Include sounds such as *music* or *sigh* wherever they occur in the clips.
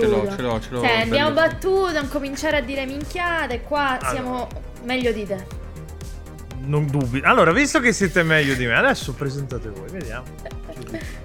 battuto. ce l'ho, ce l'ho, ce l'ho. Cioè, abbiamo bello. battuto, non cominciare a dire minchiate, qua Allora. siamo meglio di te. Non dubbi. Allora, visto che siete meglio di me, adesso presentate voi, vediamo.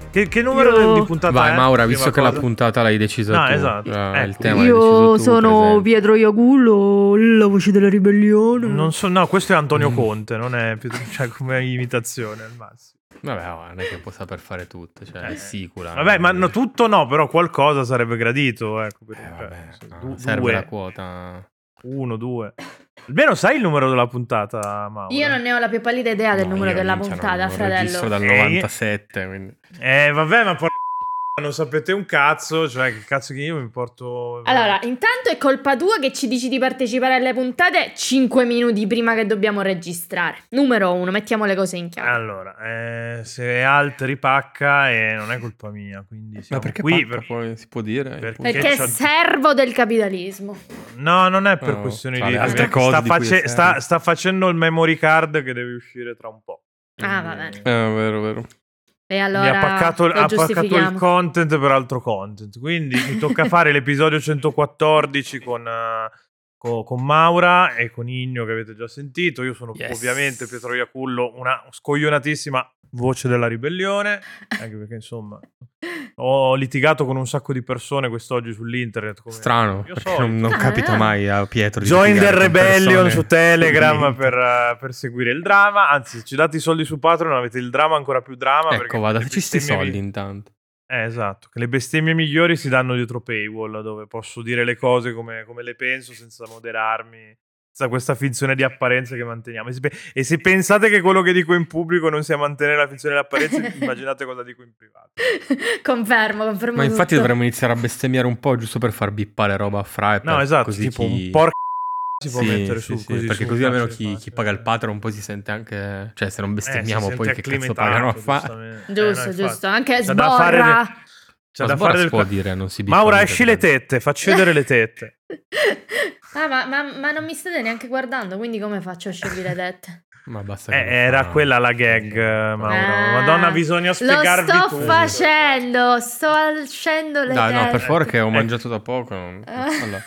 Che, che numero Io- di puntata Vai, è? Maura, visto che la cosa. puntata l'hai decisa No, tu. esatto. eh, il Ecco. tema l'hai deciso tu. Pietro Iacullo, la voce della ribellione. Non so, no, questo è Antonio Mm. Conte, non è più cioè, come imitazione al massimo. Vabbè, non è che può saper fare tutto, cioè Eh. è sicura. Vabbè, ma no, tutto no, però qualcosa sarebbe gradito. Ecco, Eh, vabbè, no, du- serve due, la quota. uno, due. Almeno sai il numero della puntata, Mauro? Io non ne ho la più pallida idea del No, numero io della minchia, puntata, fratello. dal Eh, 97, quindi... Eh, vabbè, ma por- non sapete un cazzo, cioè che cazzo che io mi porto... Allora, intanto è colpa tua che ci dici di partecipare alle puntate 5 minuti prima che dobbiamo registrare. Numero uno, mettiamo le cose in chiaro. Allora, eh, se Alt ripacca e non è colpa mia, quindi Ma siamo perché qui pacca, per- poi si può dire? perché- Perché che è c'ho- servo del capitalismo. No, non è per No, questioni di... altre sta, cose di cui face- sta- sta facendo il memory card che deve uscire tra un po'. Ah, va bene. Eh, vero, vero. E allora mi ha paccato, ha paccato il content per altro content. Quindi mi tocca *laughs* fare l'episodio 114 con, eh, co- con Maura e con Igno che avete già sentito. Io sono Yes. ovviamente Pietro Iacullo, una scoglionatissima voce della ribellione. Anche perché insomma *laughs* ho litigato con un sacco di persone quest'oggi sull'internet. come- Strano, perché so, non, non Ah, capita eh. mai a Pietro di Join the Rebellion persone su Telegram per, eh, per seguire il drama. Anzi, se ci date i soldi su Patreon avete il drama ancora più drama. perché Ecco, le dateci sti bestemmie soldi mi- intanto. Eh, esatto, che le bestemmie migliori si danno dietro paywall, dove posso dire le cose come, come le penso senza moderarmi, questa finzione di apparenza che manteniamo. E se, pe- e se pensate che quello che dico in pubblico non sia mantenere la finzione di apparenza, *laughs* immaginate cosa dico in privato. confermo, confermo Ma infatti tutto. dovremmo iniziare a bestemmiare un po' giusto per far bippare roba a Fra e No, esatto, così tipo chi... un porco *laughs* si può Sì, mettere sì, su sì, così perché su così almeno chi, chi paga il eh. Patreon un po' si sente anche cioè se non Eh, bestemmiamo si poi che cazzo pagano a fare. Giusto, *laughs* Eh, no, infatti. giusto. Anche C'è da fare sborra. C'è Ma da fare del può dire non si Maura, esci le tette, facci vedere le tette. *laughs* Ah, ma, ma- ma non mi state neanche guardando, quindi come faccio a scegliere le tette? *laughs* ma basta che Eh, lo era fa. quella la gag, eh, Mauro. Ah, Madonna, bisogna Lo spiegarvi sto tutto. facendo, sto alcendo le dai no per tette. favore che ho Eh. mangiato da poco non- *laughs* Eh. allora.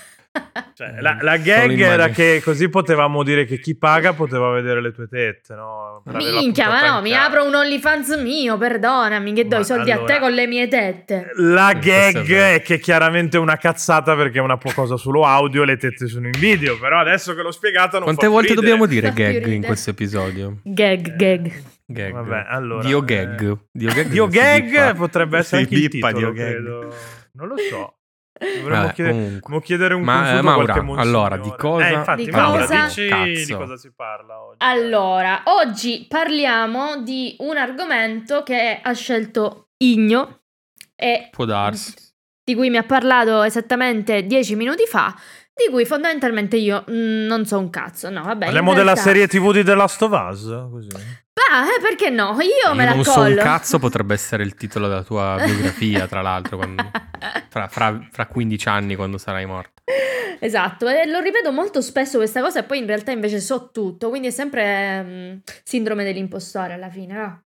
Cioè, la, la Solo gag era che così potevamo dire che chi paga poteva vedere le tue tette, no? La Minchia, ma no, mi apro un OnlyFans mio, perdonami, che do Ma i soldi a allora- te con le mie tette. La Eh, è gag è che chiaramente è una cazzata perché è una cosa solo audio, le tette sono in video, però adesso che l'ho spiegato non quante volte ridere. dobbiamo dire gag in questo episodio Gag, gag. gag Vabbè, allora, Dio eh, gag Dio gag, Dio gag potrebbe essere anche il titolo, Dio gag. Non lo so. Dovremmo Vabbè, chiedere, chiedere un Ma, eh, a Maura, qualche monsignore. allora, di cosa- Eh, infatti, Di Maura, cosa? dici di cosa si parla oggi. Allora, oggi parliamo di un argomento che ha scelto Igno e può darsi di cui mi ha parlato esattamente dieci minuti fa, di cui fondamentalmente io mm, non so un cazzo. No, vabbè. Parliamo della serie TV di The Last of Us? Così. Ah, eh, perché no? Io, me la non so collo. un cazzo potrebbe essere il titolo della tua *laughs* biografia tra l'altro quando- *laughs* fra, fra- fra 15 anni quando sarai morto Esatto, e lo ripeto molto spesso questa cosa e poi in realtà invece so tutto, quindi è sempre mm, sindrome dell'impostore alla fine, no?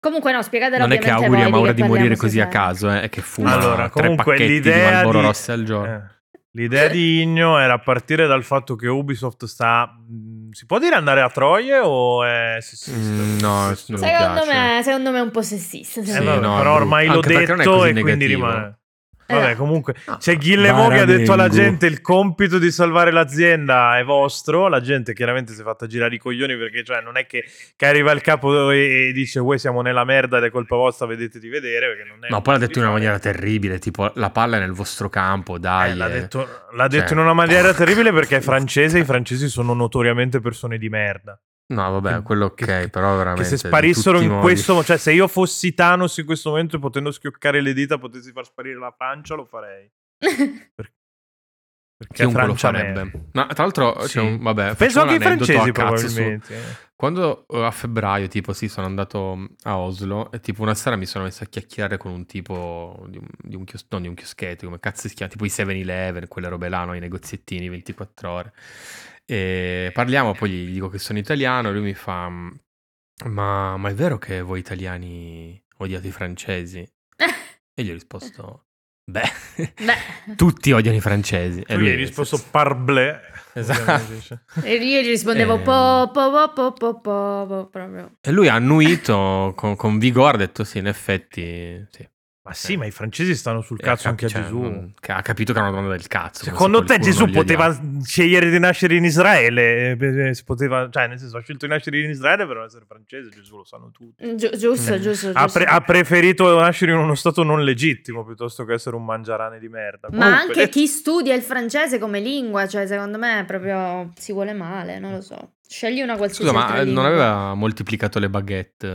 Comunque no, spiegatelo non è che auguri a Maura di morire così a caso eh, è che fuma Allora, tre comunque pacchetti di Marlboro di- Rossi al giorno Eh. L'idea di Igno era partire dal fatto che Ubisoft sta... mh, Si può dire andare a Troie o è sessista? Mm, no, Secondo piace. me, secondo me è un po' sessista. Eh, Sì, vabbè, no, però ormai l'ho detto e quindi rimane. Vabbè, Eh. comunque Ah, c'è Guillemot che ha detto alla gente il compito di salvare l'azienda è vostro. La gente chiaramente si è fatta girare i coglioni perché cioè, non è che, che arriva il capo e, e dice voi siamo nella merda ed è colpa vostra, vedete di vedere. Perché non è ma poi l'ha detto in una di maniera terribile tipo la palla è nel vostro campo dai Eh, l'ha eh. detto, l'ha detto Cioè, in una maniera porca *laughs* terribile perché è francese e i francesi sono notoriamente persone di merda. No vabbè Che- quello ok che- però veramente Che se sparissero in modi. questo cioè se io fossi Thanos in questo momento potendo schioccare le dita potessi far sparire la Francia, lo farei. *laughs* Perché chiunque lo farebbe merda. ma tra l'altro Sì. un, vabbè Penso anche i un aneddoto francesi su- probabilmente. eh. Quando eh, a febbraio, tipo, sì, sono andato mm, a Oslo e tipo una sera mi sono messo a chiacchierare con un tipo di un, di un chios- non di un chioschetto, come cazzo si chiama, tipo i 7-Eleven, quelle robe là, no? i negoziettini 24 ore. E parliamo, poi gli dico che sono italiano e lui mi fa, "Mm, ma, ma è vero che voi italiani odiate i francesi? E gli ho risposto, beh, Beh. tutti odiano i francesi. E lui hai risposto parblé. Esatto. E io gli rispondevo Ehm. po, po, po, po, po, po, po, proprio. E lui ha annuito con, con vigore, ha detto sì, in effetti, sì. Ma sì, ma i francesi stanno sul E cazzo ha anche a cioè, Gesù. non- che ha capito che era una domanda del cazzo. Secondo se te Gesù poteva scegliere di nascere in Israele? Eh, Si poteva, cioè, nel senso, ha scelto di nascere in Israele per non essere francese, Gesù lo sanno tutti. Giu- giusto, Eh. giusto, Ha, pre- ha preferito nascere in uno stato non legittimo piuttosto che essere un mangiarane di merda. Ma Comunque, anche chi studia il francese come lingua, cioè secondo me proprio si vuole male, non lo so. Scegli una qualsiasi Scusa, ma eh, non lingua. aveva moltiplicato le baguette?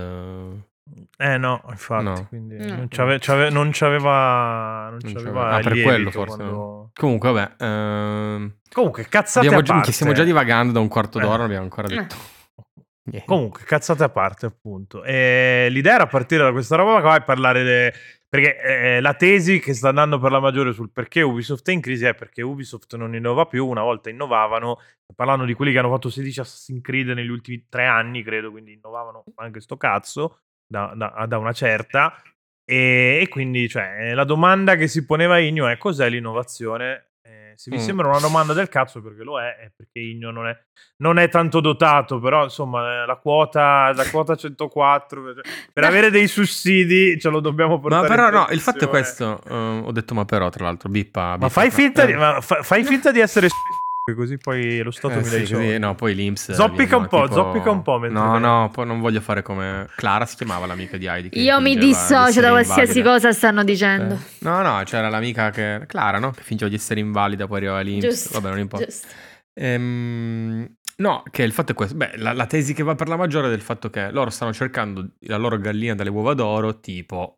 Eh? Eh no, infatti, No. quindi No. non, c'ave- c'ave- non c'aveva non Non c'aveva c'aveva- ah, per quello forse, quando- Comunque, vabbè. ehm, Comunque, cazzate abbiamo a parte. stiamo già divagando da un quarto Eh. d'ora, non abbiamo ancora Eh. detto. *laughs* niente. Comunque, cazzate a parte, appunto. E l'idea era partire da questa roba qua e parlare. de- Perché eh, la tesi che sta andando per la maggiore sul perché Ubisoft è in crisi è perché Ubisoft non innova più. Una volta innovavano, parlando di quelli che hanno fatto 16 Assassin's Creed negli ultimi tre anni, credo, quindi innovavano anche sto cazzo da, da- da una certa. E, e quindi, cioè, la domanda che si poneva Igno è cos'è l'innovazione? Eh, se vi Mm. sembra una domanda del cazzo, perché lo è, è perché Igno non è, non è tanto dotato, però insomma, eh, la quota, la quota 104 per, *laughs* per Beh. avere dei sussidi ce lo dobbiamo portare. Ma però no, il fatto è questo. eh, ho detto ma però, tra l'altro, bippa. Ma bippa. fai finta, di, Eh, ma fa- fai finta di essere *laughs* così poi lo Stato eh, mi dà sì, così, no, poi l'Inps. Zoppica viene, un po', tipo- zoppica un po' No, no, poi non voglio fare come. Clara si chiamava l'amica di Heidi. che Io mi dissocio da qualsiasi invalida. cosa stanno dicendo. Eh, No, no, c'era l'amica che. Clara, no? Che fingeva di essere invalida, poi arrivava l'Inps. Giusto. Vabbè, non importa. giusto. Ehm, no, che il fatto è questo. Beh, la, la tesi che va per la maggiore è del fatto che loro stanno cercando la loro gallina dalle uova d'oro, tipo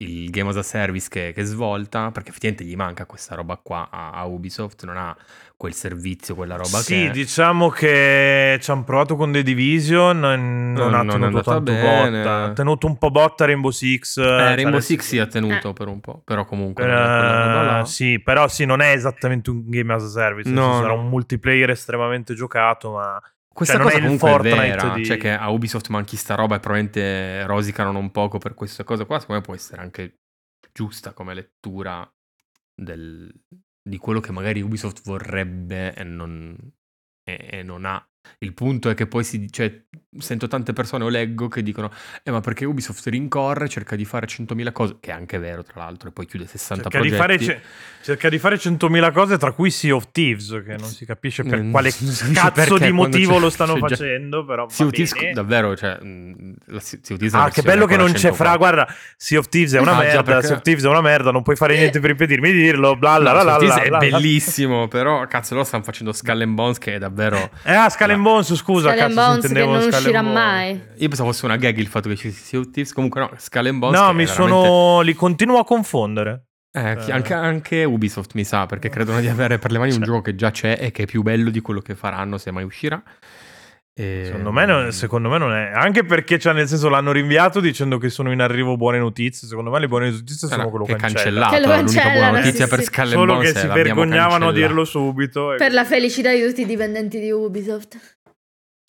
il game as a service che, che svolta, perché effettivamente gli manca questa roba qua a, a Ubisoft, non ha quel servizio, quella roba Sì, che... diciamo che ci hanno provato con The Division, non, non ha non tenuto tanto bene. botta. Ha tenuto un po' botta Rainbow Six. Eh, Rainbow Six si è tenuto Eh. per un po', però comunque... Là. sì, però sì, non è esattamente un game as a service. No, No, sarà un multiplayer estremamente giocato, ma Questa Cioè, non cosa è il Fortnite vera, di- cioè che a Ubisoft manchi sta roba e probabilmente rosicano non poco per questa cosa qua, secondo me può essere anche giusta come lettura del- di quello che magari Ubisoft vorrebbe e non, e- e non ha. Il punto è che poi si cioè, sento tante persone o leggo che dicono eh ma perché Ubisoft rincorre, cerca di fare 100.000 cose, che è anche vero tra l'altro, e poi chiude 60 cerca di, progetti. fare, ce- cerca di fare 100.000 cose, tra cui Sea of Thieves, che non si capisce per Mm, quale *laughs* non capisce cazzo perché di motivo lo stanno c'è già- facendo, però Sea va of Thieves, bene. davvero, cioè, mh, la Sea of Thieves Ah, che bello che non c'è fra. 104. Guarda, Sea of Thieves è una Ah, merda. perché- Sea of Thieves è una merda. Non puoi fare niente per impedirmi di dirlo. Bla bla No, bla Sea of bla, Thieves bla, è bla. bellissimo, però cazzo loro stanno facendo Skull and Bones che è davvero... Eh, ah, Skull and Bones, scusa. Cazzo, intendevo non Skull uscirà Bones. mai. Io pensavo fosse una gag il fatto che ci sia Sea of Thieves, comunque no, Skull and Bones No, mi veramente- sono. Li continuo a confondere. Eh, Eh. anche, anche Ubisoft mi sa, perché credono di avere per le mani un Cioè. gioco che già c'è e che è più bello di quello che faranno se mai uscirà. E- Secondo me, non, secondo me non è. Anche perché, cioè, nel senso, l'hanno rinviato dicendo che sono in arrivo buone notizie. Secondo me, le buone notizie Eh, sono no, quello che è cancella. cancellato. Che lo L'unica buona notizia sì, per sì. Solo che si vergognavano a dirlo subito. e- Per la felicità di tutti i dipendenti di Ubisoft.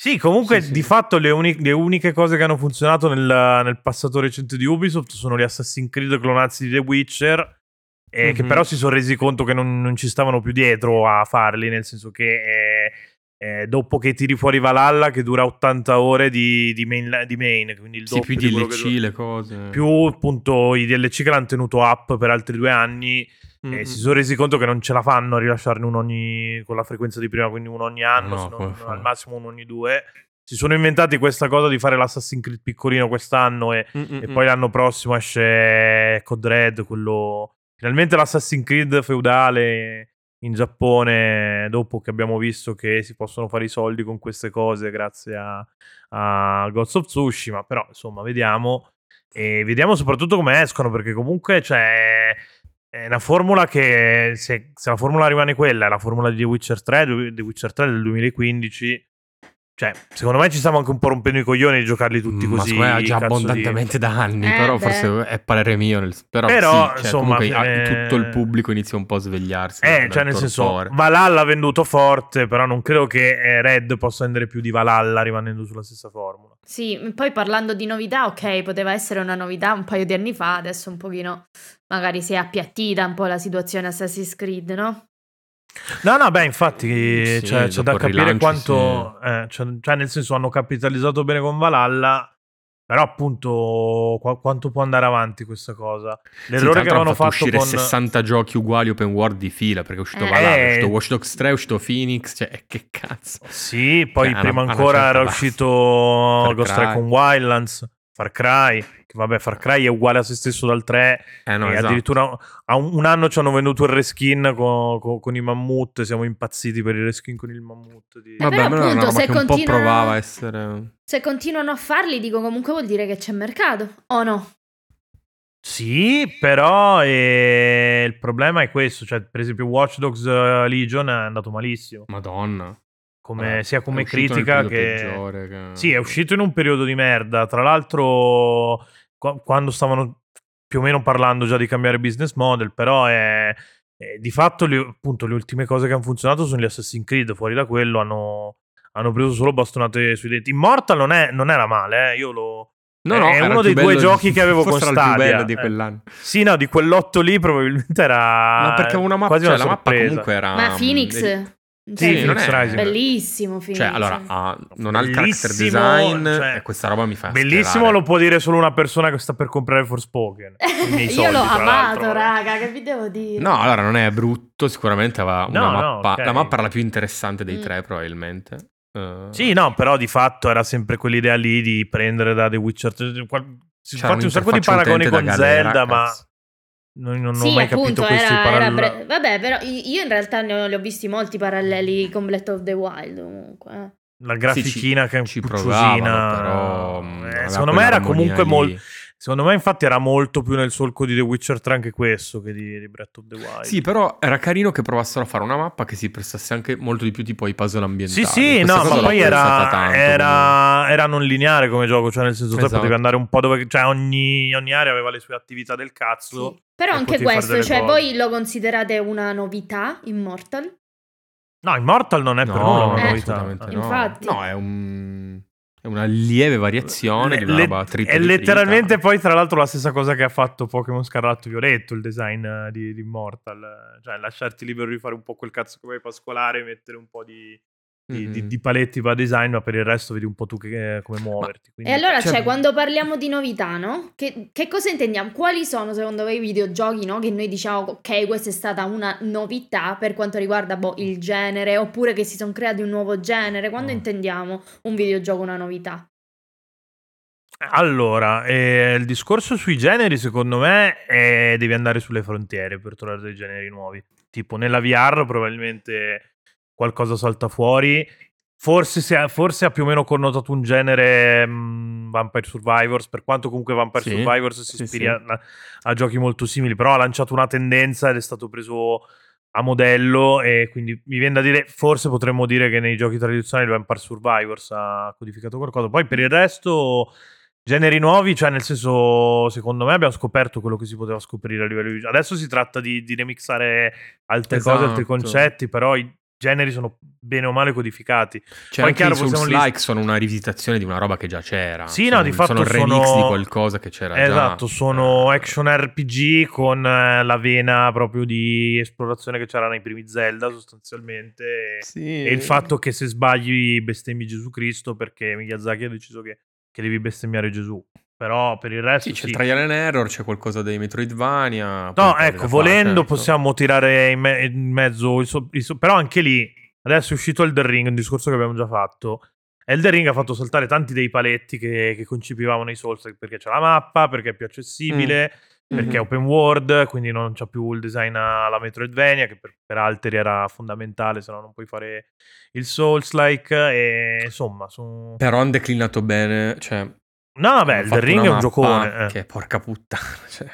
Sì, comunque Sì, sì. di fatto le, uni- le uniche cose che hanno funzionato nel, nel passato recente di Ubisoft sono gli Assassin's Creed clonazzi di The Witcher, eh, che Mhm. però si sono resi conto che non, non ci stavano più dietro a farli, nel senso che eh, eh, dopo che tiri fuori Valhalla, che dura 80 ore di, di main, di main, quindi il Sì, doppio più DLC, le cose. più appunto i DLC che l'hanno tenuto up per altri due anni Mm, e mm. si sono resi conto che non ce la fanno a rilasciarne uno ogni con la frequenza di prima, quindi uno ogni anno, No, non al massimo uno ogni due. Si sono inventati questa cosa di fare l'Assassin's Creed piccolino quest'anno e, e poi l'anno prossimo esce Code Red, quello finalmente l'Assassin's Creed feudale in Giappone dopo che abbiamo visto che si possono fare i soldi con queste cose grazie a, a Ghost of Tsushima, però insomma, vediamo e vediamo soprattutto come escono perché comunque c'è è una formula che se, se la formula rimane quella, è la formula di The Witcher 3, The Witcher 3 del 2015 Cioè, secondo me ci stiamo anche un po' rompendo i coglioni di giocarli tutti Ma così. secondo me ha già cazzo di- abbondantemente da anni, Eh, però beh. forse è parere mio. nel- Però, Però, sì, cioè, insomma, comunque, ah, eh, tutto il pubblico inizia un po' a svegliarsi. Eh, dal cioè nel senso, torpore. Valhalla ha venduto forte, però non credo che eh, Red possa vendere più di Valhalla rimanendo sulla stessa formula. Sì, poi parlando di novità, ok, poteva essere una novità un paio di anni fa, adesso un pochino magari si è appiattita un po' la situazione Assassin's Creed, no? No, no, beh, infatti Sì, cioè, c'è da capire rilancio, quanto... eh, cioè, cioè, nel senso, hanno capitalizzato bene con Valhalla, però appunto qua- quanto può andare avanti questa cosa? Sì, L'errore tra che avevano hanno fatto fatto uscire con... 60 giochi uguali open world di fila perché è uscito Eh. Valhalla, è Eh. uscito Watch Dogs 3, è uscito Phoenix, cioè eh, che cazzo. Sì, poi Cioè, prima ancora era basta. uscito Far Ghost. Recon Wildlands, Far Cry, che vabbè Far Cry è uguale a se stesso dal 3 Eh no, e esatto. addirittura a un, un anno ci hanno venduto il reskin con, con- con i mammut, siamo impazziti per il reskin con il mammut. Di... Eh, Vabbè, però appunto, roba se che un po' continua- provava a essere... Se continuano a farli, dico comunque vuol dire che c'è mercato, o no? Sì, però eh, il problema è questo, cioè per esempio Watch Dogs eh, Legion è andato malissimo, Madonna. Come- Vabbè, sia come critica che... peggiore che- Sì, è uscito in un periodo di merda. Tra l'altro, qua- quando stavano più o meno parlando già di cambiare business model, però è, è- di fatto le, appunto, le ultime cose che hanno funzionato sono gli Assassin's Creed. Fuori da quello hanno, hanno preso solo bastonate sui denti. Immortal non, è- non era male, eh, io lo. No, no, è uno dei due bello- giochi che avevo *laughs* con era il più Stadia. bello di Eh. quell'anno. Sì, no, di quell'otto lì probabilmente era. Ma perché una mappa, quasi cioè, una la mappa comunque era... Ma Phoenix... eh, Sì, Cioè, Phoenix non è- Rising. Bellissimo Phoenix. Cioè, allora, ha- non ha il character design cioè, e questa roba mi fa Bellissimo schierare. lo può dire solo una persona che sta per comprare Forspoken. *laughs* Io soldi, l'ho amato, l'altro. raga, che vi devo dire? No, allora non è brutto, sicuramente aveva una No, no, mappa... ok. La mappa era la più interessante dei Mm. tre, probabilmente. Eh, Sì, no, però di fatto era sempre quell'idea lì di prendere da The Witcher. Qual- Si fatti un sacco di paragoni con galera, Zelda, ma cazzo. Non, non ho Sì, mai capito appunto, questi era, era paralleli. bre- Vabbè, però io in realtà ne ho, li ho visti molti paralleli con Breath of the Wild comunque. eh. La grafichina che è un ci provavano, però... mm, Eh, secondo me era comunque molto. Secondo me, infatti, era molto più nel solco di The Witcher 3 anche questo che di, di Breath of the Wild. Sì, però era carino che provassero a fare una mappa che si prestasse anche molto di più tipo ai puzzle ambientali. Sì, sì, Questa no, ma poi era, tanto, era, era non lineare come gioco, cioè nel senso Esatto. potevi andare un po' dove... Cioè ogni, ogni area aveva le sue attività del cazzo. Sì. Però anche questo, cioè cose. voi lo considerate una novità, Immortal? No, Immortal non è per No, nulla una Eh, novità. assolutamente Eh. no. Infatti. No, è un... È una lieve variazione di una Le- roba tripla È letteralmente poi, tra l'altro, la stessa cosa che ha fatto Pokémon Scarlatto Violetto, il design eh, di, di Immortal. Cioè, lasciarti libero di fare un po' quel cazzo che vuoi pascolare, mettere un po' di, di, Mhm. di- di paletti per design, ma per il resto vedi un po' tu che, come muoverti. Quindi- E allora, cioè- cioè, quando parliamo di novità, no? Che, che cosa intendiamo? Quali sono, secondo voi, i videogiochi, no? Che noi diciamo, ok, questa è stata una novità per quanto riguarda boh, il genere, oppure che si sono creati un nuovo genere. Quando Mm. intendiamo un videogioco una novità? Allora, eh, il discorso sui generi, secondo me, è devi andare sulle frontiere per trovare dei generi nuovi. Tipo, nella VR probabilmente qualcosa salta fuori. Forse, se ha, forse ha più o meno connotato un genere mh, Vampire Survivors, per quanto comunque Vampire Sì, Survivors si sì, ispiri sì. A, a giochi molto simili, però ha lanciato una tendenza ed è stato preso a modello e quindi mi viene da dire, forse potremmo dire che nei giochi tradizionali Vampire Survivors ha codificato qualcosa. Poi per il resto generi nuovi, cioè nel senso, secondo me abbiamo scoperto quello che si poteva scoprire a livello di... Adesso si tratta di, di remixare altre cose, altri Esatto. concetti, però i generi sono bene o male codificati. Cioè, Poi anche chiaro, possiamo like sono una rivisitazione di una roba che già c'era. Sì, sono, no, di fatto sono remix sono- di qualcosa che c'era già. Esatto, sono Eh, action RPG con eh, la vena proprio di esplorazione che c'era nei primi Zelda sostanzialmente. Sì. E il fatto che se sbagli bestemmi Gesù Cristo perché Miyazaki ha deciso che, che devi bestemmiare Gesù. Però per il resto Sì, c'è sì. trial and error, c'è qualcosa dei Metroidvania. No, ecco, volendo certo. possiamo tirare in, me- in mezzo il so- il so- però anche lì adesso è uscito Elden Ring, un discorso che abbiamo già fatto. Elden Ring ha fatto saltare tanti dei paletti che, che concepivamo nei Souls perché c'è la mappa, perché è più accessibile, perché è Mhm. open world, quindi non c'ha più il design alla Metroidvania che per, per altri era fondamentale, se no non puoi fare il Souls-like e insomma, su... Però hanno declinato bene, cioè... No, vabbè, fatto Ring è un giocone. eh. Che porca puttana, *laughs* cioè...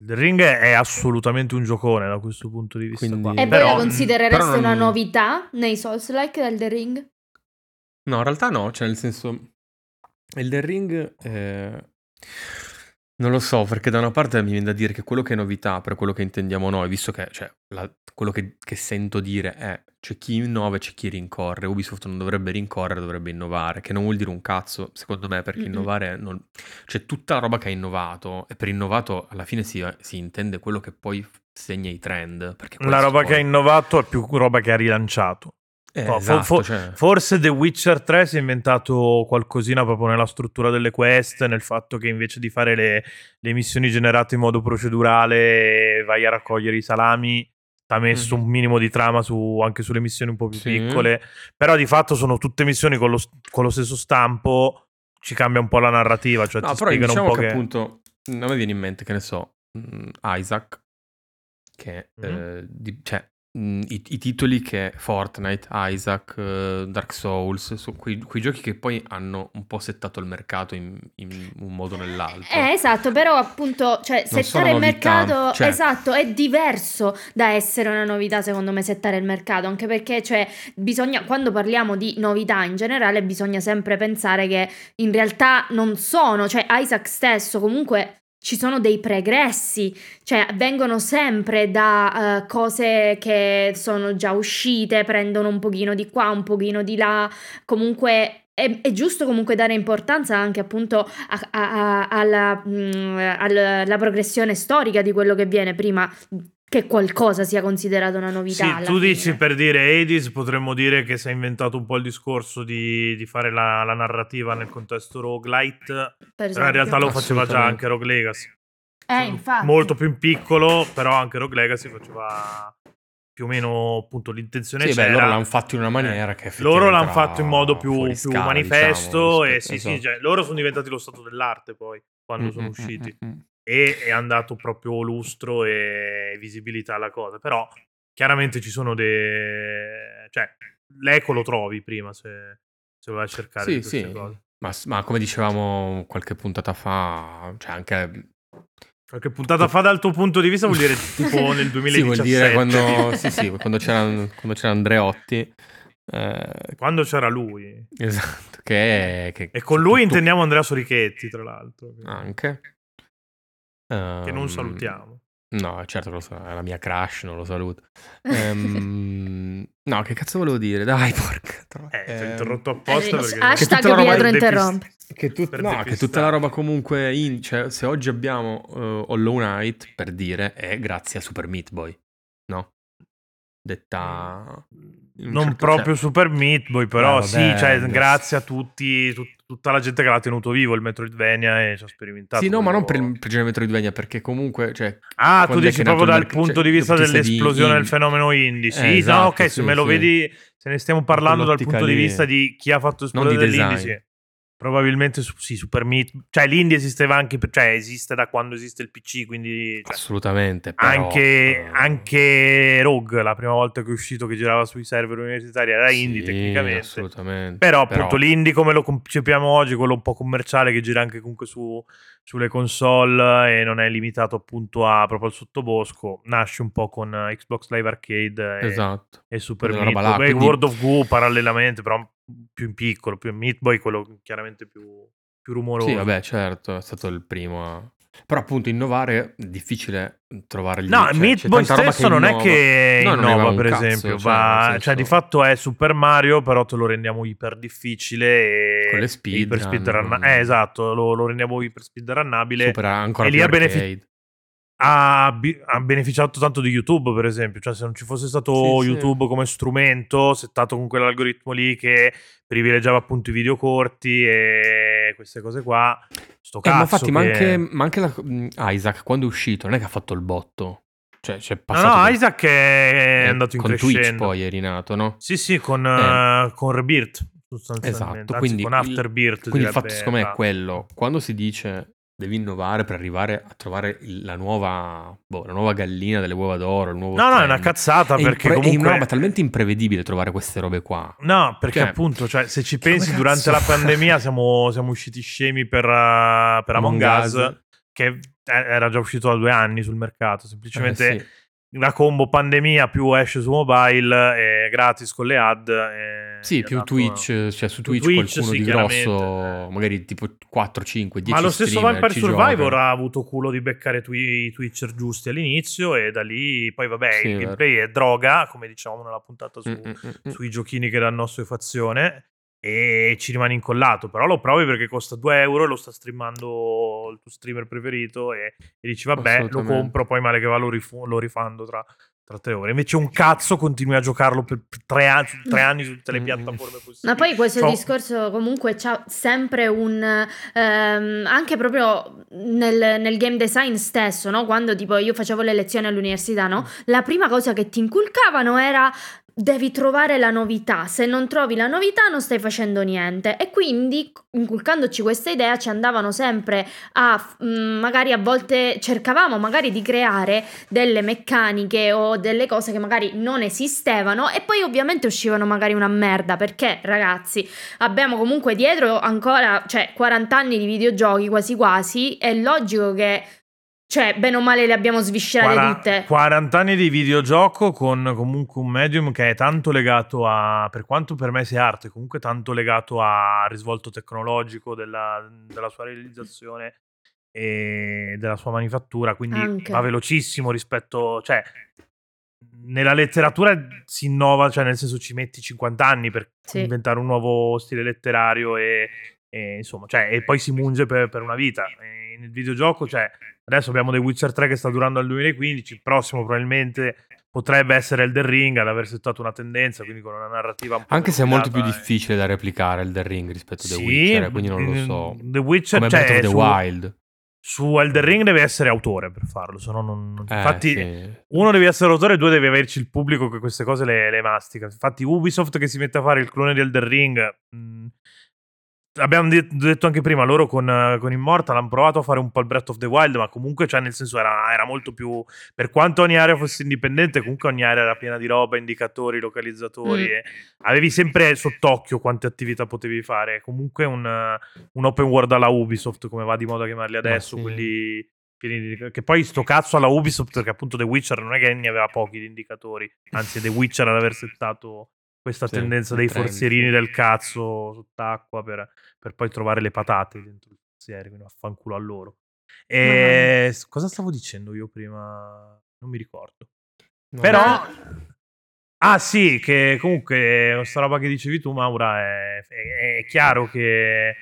The Ring è assolutamente un giocone da questo punto di vista. Quindi- qua. E Però, voi la mh, considerereste però non- una novità nei Souls-like del The Ring? No, in realtà no, cioè nel senso... Elden Ring... Eh... Non lo so, perché da una parte mi viene da dire che quello che è novità, per quello che intendiamo noi, visto che cioè, la- quello che, che sento dire è c'è chi innova e c'è chi rincorre. Ubisoft non dovrebbe rincorrere, dovrebbe innovare, che non vuol dire un cazzo, secondo me, perché Mm-mm. innovare non... C'è tutta la roba che ha innovato e per innovato alla fine si, si intende quello che poi segna i trend. La roba che ha poi- innovato è più roba che ha rilanciato. Eh, No, esatto, fo- cioè- Forse The Witcher 3 si è inventato qualcosina proprio nella struttura delle quest, nel fatto che invece di fare le, le missioni generate in modo procedurale vai a raccogliere i salami, ti ha messo Mhm. un minimo di trama su- anche sulle missioni un po' più Sì. piccole, però di fatto sono tutte missioni con lo, con lo stesso stampo, ci cambia un po' la narrativa, cioè No, ti però spiegano diciamo un po' che, che... appunto a me viene in mente, che ne so, mm, Isaac, che Mhm. eh, di- cioè mm, i, i titoli che Fortnite, Isaac, eh, Dark Souls, su quei, quei giochi che poi hanno un po' settato il mercato in, in un modo o nell'altro. Eh, esatto, però appunto, cioè, Non settare il mercato, cioè- esatto, è diverso da essere una novità, secondo me, settare il mercato, anche perché, cioè, bisogna, quando parliamo di novità in generale, bisogna sempre pensare che in realtà non sono, cioè, Isaac stesso comunque ci sono dei pregressi, cioè vengono sempre da eh, cose che sono già uscite, prendono un pochino di qua, un pochino di là, comunque è, è giusto comunque dare importanza anche appunto a- a- a- alla, mm, alla- alla progressione storica di quello che viene prima che qualcosa sia considerato una novità. Sì, tu fine. dici per dire Hades potremmo dire che si è inventato un po' il discorso di, di fare la, la narrativa nel contesto roguelite, Per però in esempio. realtà lo faceva già anche Rogue Legacy. Eh, infatti. Molto più in piccolo, però anche Rogue Legacy faceva più o meno appunto l'intenzione Sì, beh, c'era. loro l'hanno fatto in una maniera Eh, che loro l'hanno fatto in modo più, scala, manifesto diciamo, e rispetto- sì, sì, esatto. cioè, loro sono diventati lo stato dell'arte poi quando Mm, sono mm, usciti mm, mm, mm. E è andato proprio lustro e visibilità alla cosa. Però chiaramente ci sono dei... cioè, l'eco lo trovi prima se, se vai a cercare Sì, sì. cose. Ma, ma come dicevamo qualche puntata fa, cioè anche Qualche puntata fa dal tuo punto di vista vuol dire *laughs* tipo nel 2017. Sì, vuol dire quando, sì, sì, quando, c'era, quando c'era Andreotti. eh, Quando c'era lui. esatto, che, che E con lui tutto- intendiamo Andrea Sorichetti, tra l'altro. Anche. Che non Ehm, salutiamo. No, certo che lo so, è la mia crush, non lo saluto. *laughs* Ehm, no, che cazzo volevo dire? Dai, *laughs* porca troia. Eh, ti ho Ehm, interrotto apposta Eh, perché... hashtag tutta la roba Pietro interrompe. Che, tut- no, che depistare. tutta la roba comunque in, cioè, se oggi abbiamo eh, Hollow Knight per dire è grazie a Super Meat Boy, no? Detta un non certo proprio senso. Super Meat Boy, però Eh, sì, vabbè, cioè, adesso- grazie a tutti, tut- tutta la gente che l'ha tenuto vivo il Metroidvania e ci ha sperimentato. Sì, no, ma non per il genere Metroidvania, perché comunque, cioè, Ah, tu dici proprio dal merc- punto cioè, di vista dell'esplosione del fenomeno indie. Sì, Eh, no, esatto, ok, se sì, me lo sì. vedi, se ne stiamo parlando dal punto di vista di chi ha fatto esplodere sì. Probabilmente su- sì, Super Meat. Cioè, l'indie esisteva anche, cioè, esiste da quando esiste il PC, quindi... cioè, assolutamente. Però, anche, eh, anche Rogue, la prima volta che è uscito che girava sui server universitari, era indie sì, tecnicamente. Assolutamente. Però appunto l'indie come lo concepiamo oggi, quello un po' commerciale che gira anche comunque su, sulle console e non è limitato appunto a proprio al sottobosco, nasce un po' con Xbox Live Arcade e, Esatto. e Super Meat là, quindi- World of Goo parallelamente, però più in piccolo, più in Meat Boy, quello chiaramente più, più rumoroso. Sì, vabbè, certo, è stato il primo a... Però appunto innovare è difficile trovare il No, cioè, Meat Boy stesso non è innova. che No, non innova, un per cazzo, esempio, cioè, va- cioè, senso- di fatto è Super Mario, però te lo rendiamo iper difficile e Con le e iper speedrun- con- Eh, esatto, lo, lo rendiamo iper speedrunnabile. Supera ancora e lì ha benefi- arcade. Ha, bi- ha beneficiato tanto di YouTube, per esempio. Cioè, se non ci fosse stato Sì, sì. YouTube come strumento, settato con quell'algoritmo lì che privilegiava appunto i video corti e queste cose qua, sto Eh, cazzo ma infatti, ma che- anche, ma anche la- Isaac, quando è uscito, non è che ha fatto il botto. Cioè, c'è No, passato... no, del- Isaac è eh, andato in con crescendo. Twitch poi è rinato, no? Sì, sì, con, Eh. eh, con Rebirth, sostanzialmente. Esatto, Anzi, quindi con Afterbirth. Quindi il fatto, secondo me, è quello. Quando si dice devi innovare per arrivare a trovare la nuova, boh, la nuova gallina delle uova d'oro, il nuovo No, no, è una trend. cazzata È perché impre- è comunque... una roba talmente imprevedibile trovare queste robe qua. No, perché Cioè, appunto, cioè, se ci pensi, durante la pandemia siamo, siamo usciti scemi per, uh, per Among Among Us, Us. che era già uscito da due anni sul mercato. Semplicemente Eh, sì. La combo pandemia più esce su mobile è gratis con le ad. e Sì, più dato- Twitch, cioè su Twitch, Twitch, qualcuno sì, di grosso, eh. magari tipo 4, 5, 10 Ma lo stesso Vampire Survivor giocano. ha avuto culo di beccare twi- i Twitcher giusti all'inizio e da lì poi vabbè Sì, il gameplay è droga, come dicevamo nella puntata su, Mm, mm, mm, sui giochini che danno assuefazione e ci rimane incollato, però lo provi perché costa 2 euro e lo sta streamando il tuo streamer preferito e, e dici vabbè lo compro, poi male che va lo, rifu- lo rifando tra, tra tre ore. Invece un cazzo continui a giocarlo per tre, anni, su tre anni su tutte le Mm, mm. piattaforme possibili. Ma poi questo Cioè, discorso comunque c'ha sempre un... ehm, anche proprio nel, nel game design stesso, no? Quando tipo io facevo le lezioni all'università, no? La prima cosa che ti inculcavano era devi trovare la novità, se non trovi la novità non stai facendo niente. E quindi inculcandoci questa idea ci andavano sempre a mm, magari a volte cercavamo magari di creare delle meccaniche o delle cose che magari non esistevano e poi ovviamente uscivano magari una merda perché ragazzi abbiamo comunque dietro ancora cioè 40 anni di videogiochi quasi quasi è logico che cioè bene o male le abbiamo sviscerate Quara- tutte 40 anni di videogioco con comunque un medium che è tanto legato a, per quanto per me sia arte, comunque tanto legato al risvolto tecnologico della, della sua realizzazione e della sua manifattura, quindi Anche. va velocissimo rispetto, cioè nella letteratura si innova, cioè nel senso ci metti 50 anni per Sì. inventare un nuovo stile letterario e, e insomma, cioè, e poi si munge per, per una vita. E nel videogioco, cioè, adesso abbiamo The Witcher 3 che sta durando dal 2015, il prossimo probabilmente potrebbe essere Elden Ring ad aver settato una tendenza, quindi con una narrativa un po' Anche se è molto più e- difficile da replicare il The Ring rispetto a The Sì, Witcher, eh, quindi non lo mm, so. The Witcher, Come cioè, Breath of the su, Wild. su Elden Ring deve essere autore per farlo, se no non... Eh, infatti... sì. Uno devi essere autore, due devi averci il pubblico che queste cose le, le mastica. Infatti, Ubisoft che si mette a fare il clone di Elden Ring. mh, abbiamo de- detto anche prima, loro con, con Immortal hanno provato a fare un po' il Breath of the Wild, ma comunque, cioè, nel senso, era, era molto più. Per quanto ogni area fosse indipendente, comunque ogni area era piena di roba, indicatori, localizzatori. Mm. E avevi sempre sott'occhio quante attività potevi fare. Comunque, un, un open world alla Ubisoft, come va di moda chiamarli adesso, sì. quelli pieni di- che poi sto cazzo alla Ubisoft perché appunto The Witcher non è che ne aveva pochi di indicatori anzi The Witcher ad aver settato questa Sì, tendenza dei trend, forzierini sì. del cazzo sott'acqua per, per poi trovare le patate dentro il forziere quindi affanculo a loro e s- cosa stavo dicendo io prima non mi ricordo No, però Ah sì, che comunque questa roba che dicevi tu, Maura, è, è- è chiaro che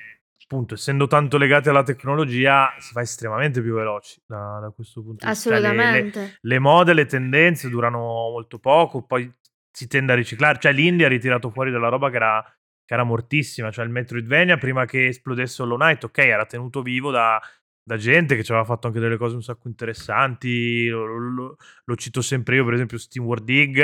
appunto essendo tanto legati alla tecnologia si fa estremamente più veloci da, da questo punto di vista. Cioè, le- assolutamente le mode, le tendenze durano molto poco, poi si tende a riciclare. Cioè, l'India ha ritirato fuori della roba che era, che era mortissima. Cioè, il Metroidvania, prima che esplodesse Hollow Knight, ok, era tenuto vivo da, da gente che ci aveva fatto anche delle cose un sacco interessanti. Lo, lo- lo- cito sempre io, per esempio, Steam World Dig,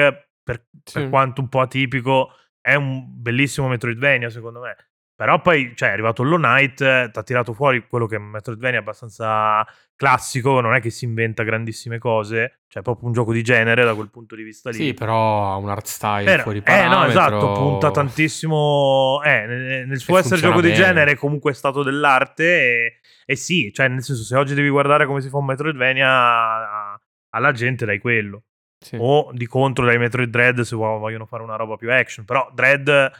per, per Sì. quanto un po' atipico, è un bellissimo Metroidvania, secondo me. Però poi, cioè, è arrivato Hollow Knight, ti ha tirato fuori quello che è un Metroidvania abbastanza classico, non è che si inventa grandissime cose, cioè è proprio un gioco di genere da quel punto di vista lì. Sì, però ha un art style Però- fuori eh, parametro. no, esatto, punta tantissimo eh, nel, nel suo essere gioco di bene. genere comunque è stato dell'arte e, e sì, cioè nel senso se oggi devi guardare come si fa un Metroidvania alla gente dai quello Sì. o di contro dai Metroid Dread se vo- vogliono fare una roba più action, però Dread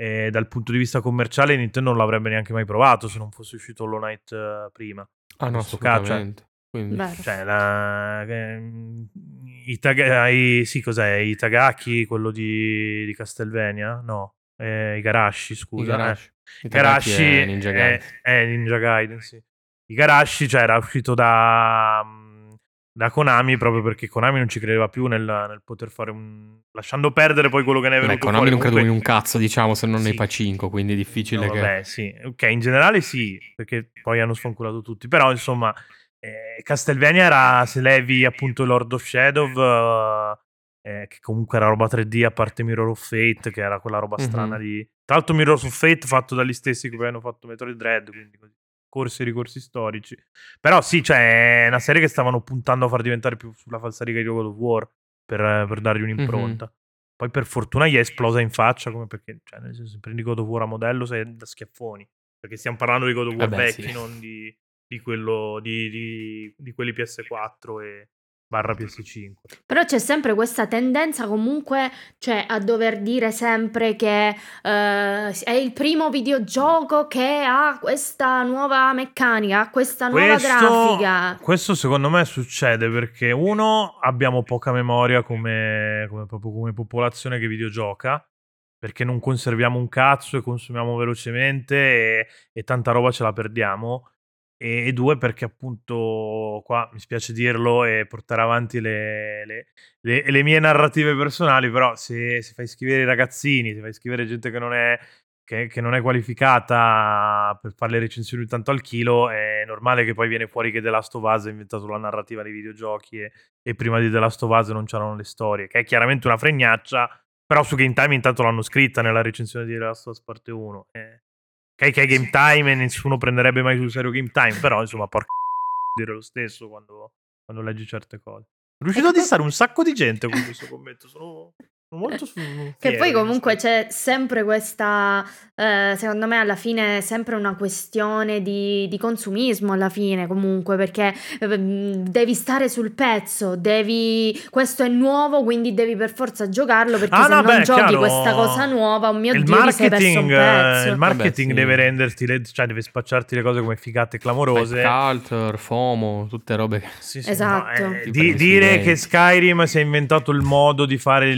eh, dal punto di vista commerciale Nintendo non l'avrebbe neanche mai provato se non fosse uscito Hollow Knight eh, prima. Ah, no, questo caso, assolutamente. Quindi, Vero. Cioè, la, ehm, i, taga- i- sì, cos'è? I Tagaki, quello di, di Castlevania? No, eh, i Garashi, i scusa. Garashi. eh. I Tagaki Garashi è Ninja è- Gaiden. è Ninja Gaiden, sì. I Garashi, cioè, era uscito da, mm, da Konami proprio perché Konami non ci credeva più nel, nel poter fare un... lasciando perdere poi quello che ne Beh, venuto Konami fuori. non credo in un cazzo, diciamo, se non nei Sì. Pacinco, quindi è difficile No, che... vabbè, sì. Ok, in generale sì, perché poi hanno sfanculato tutti. Però, insomma, eh, Castlevania era, se levi appunto Lord of Shadow, eh, eh, che comunque era roba 3D, a parte Mirror of Fate, che era quella roba Mhm. strana di... Tra l'altro Mirror of Fate fatto dagli stessi che poi hanno fatto Metroid Dread, quindi così. Corsi e ricorsi storici. Però sì, cioè, è una serie che stavano puntando a far diventare più sulla falsariga di God of War, per, per dargli un'impronta. Poi per fortuna gli è esplosa in faccia, come perché, cioè, nel senso, se prendi God of War a modello sei da schiaffoni. Perché stiamo parlando di God of War Vabbè, vecchi, sì. non di, di quello di, di- di quelli PS4 e, barra PS5. Però c'è sempre questa tendenza comunque, cioè a dover dire sempre che eh, è il primo videogioco che ha questa nuova meccanica, questa nuova Questo, grafica. questo secondo me succede perché uno abbiamo poca memoria come, come, proprio come popolazione che videogioca perché non conserviamo un cazzo e consumiamo velocemente e, e tanta roba ce la perdiamo e, due perché appunto qua mi spiace dirlo e portare avanti le, le, le, le mie narrative personali però se, se, fai scrivere i ragazzini se fai scrivere gente che non è che, che, non è qualificata per fare le recensioni tanto al chilo, è normale che poi viene fuori che The Last of Us ha inventato la narrativa dei videogiochi e, e prima di The Last of Us non c'erano le storie, che è chiaramente una fregnaccia, però su Game Time intanto l'hanno scritta nella recensione di The Last of Us parte 1. Eh, che è Game Time e nessuno prenderebbe mai sul serio Game Time, però insomma, porca *laughs* dire lo stesso quando, quando leggi certe cose. Sono riuscito a dissare un sacco di gente con questo commento, sono molto su, che poi comunque c'è sempre questa eh, secondo me alla fine è sempre una questione di, di consumismo alla fine comunque perché eh, devi stare sul pezzo devi questo è nuovo quindi devi per forza giocarlo perché ah, se no, non beh, giochi chiaro. questa cosa nuova oh mio il dio marketing, ti pezzo. il marketing Vabbè, sì. deve renderti le, cioè deve spacciarti le cose come figate clamorose Culture, FOMO, tutte robe che... Sì, sì, Esatto. no, eh, di- dire che Skyrim si è inventato il modo di fare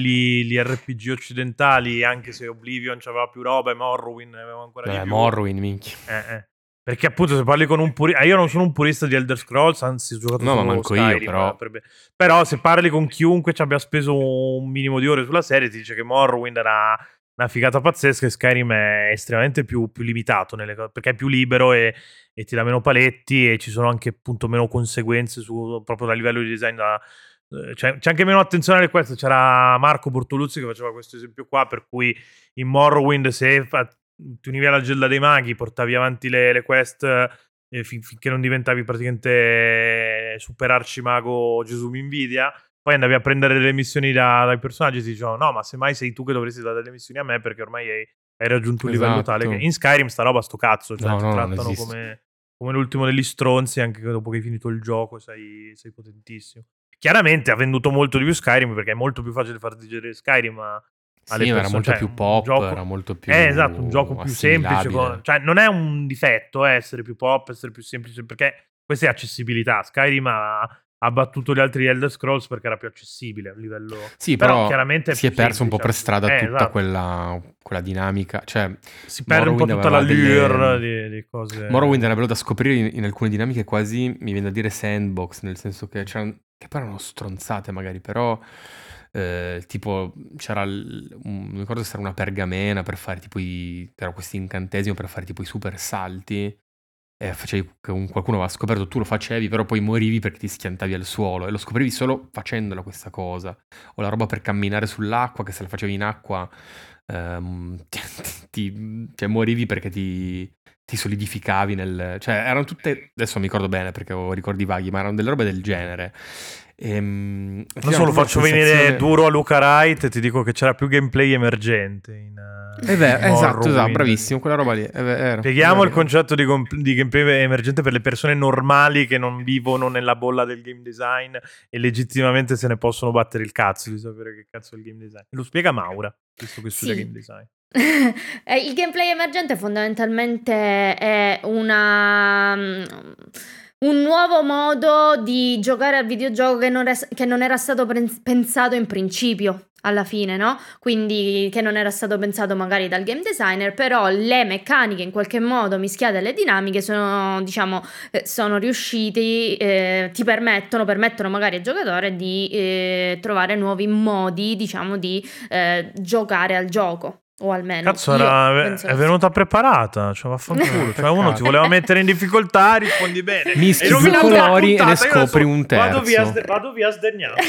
gli, gli RPG occidentali, anche se Oblivion c'aveva più roba e Morrowind aveva ancora Beh, di più. Morrowind, minchia. Eh, eh. Perché appunto se parli con un purista, io non sono un purista di Elder Scrolls, anzi ho giocato No, ma solo manco io, Skyrim, però. per- Però se parli con chiunque ci abbia speso un minimo di ore sulla serie, ti dice che Morrowind era una figata pazzesca e Skyrim è estremamente più, più limitato nelle cose, perché è più libero e, e ti dà meno paletti e ci sono anche appunto meno conseguenze su, proprio a livello di design da, eh, c'è, c'è anche meno attenzione a questo. C'era Marco Bortoluzzi che faceva questo esempio qua, per cui in Morrowind se ti univi alla Gilda dei Maghi, portavi avanti le, le quest eh, fin- finché non diventavi praticamente super arcimago Gesù mi invidia, poi andavi a prendere delle missioni da- dai personaggi e ti dicevano no, ma semmai sei tu che dovresti dare delle missioni a me perché ormai hai, hai raggiunto un livello Esatto. tale che in Skyrim sta roba sto cazzo, cioè No, ti no, trattano come, come l'ultimo degli stronzi anche dopo che hai finito il gioco sei, sei potentissimo. Chiaramente ha venduto molto di più Skyrim perché è molto più facile far digerire Skyrim a, alle Sì, ma era persone, molto cioè, più pop, gioco- era molto più eh, esatto, un gioco più semplice. con- Cioè, non è un difetto eh, essere più pop, essere più semplice, perché questa è accessibilità. Skyrim ha, ha battuto gli altri Elder Scrolls perché era più accessibile a livello... Sì, Però però, chiaramente è si è perso un po' per semplice. strada Eh, tutta esatto. quella, quella dinamica. Cioè, Si perde un po' Morrowind tutta l'allure delle- di, di cose... Morrowind era bello da scoprire in, in alcune dinamiche quasi, mi viene da dire sandbox, nel senso che c'erano, che poi erano stronzate magari, però eh, tipo c'era, il- un, mi ricordo se era una pergamena per fare tipo i, c'era questo incantesimo per fare tipo i super salti, e facevi qualcuno aveva scoperto, tu lo facevi, però poi morivi perché ti schiantavi al suolo e lo scoprivi solo facendola questa cosa. O la roba per camminare sull'acqua, che se la facevi in acqua ehm, *laughs* ti, ti- cioè, morivi perché ti, ti solidificavi nel... Cioè, erano tutte... Adesso non mi ricordo bene perché ho ricordi vaghi, ma erano delle robe del genere. Ehm, Adesso lo faccio la venire sensazione- duro a Luca Wright e ti dico che c'era più gameplay emergente in, eh, È vero, in esatto, esatto, bravissimo, quella roba lì. È vero, Spieghiamo è il concetto di, com- di gameplay emergente per le persone normali che non vivono nella bolla del game design e legittimamente se ne possono battere il cazzo di sapere che cazzo è il game design. Lo spiega Maura, visto che studia Sì. game design. Eh, Il gameplay emergente fondamentalmente è una, mm, un nuovo modo di giocare al videogioco che non, es- che non era stato pen- pensato in principio. Alla fine, no? Quindi che non era stato pensato magari dal game designer, però le meccaniche in qualche modo mischiate alle dinamiche sono, diciamo, eh, sono riusciti, eh, ti permettono, permettono magari al giocatore di eh, trovare nuovi modi, diciamo, di eh, giocare al gioco. O almeno Cazzo, era, è venuta preparata. Cioè, vaffanculo. Cioè, uno ti voleva *laughs* mettere in difficoltà, rispondi bene. Mischi due la colori e ne scopri un Vado via, terzo. sde- vado via sdegnato. *laughs*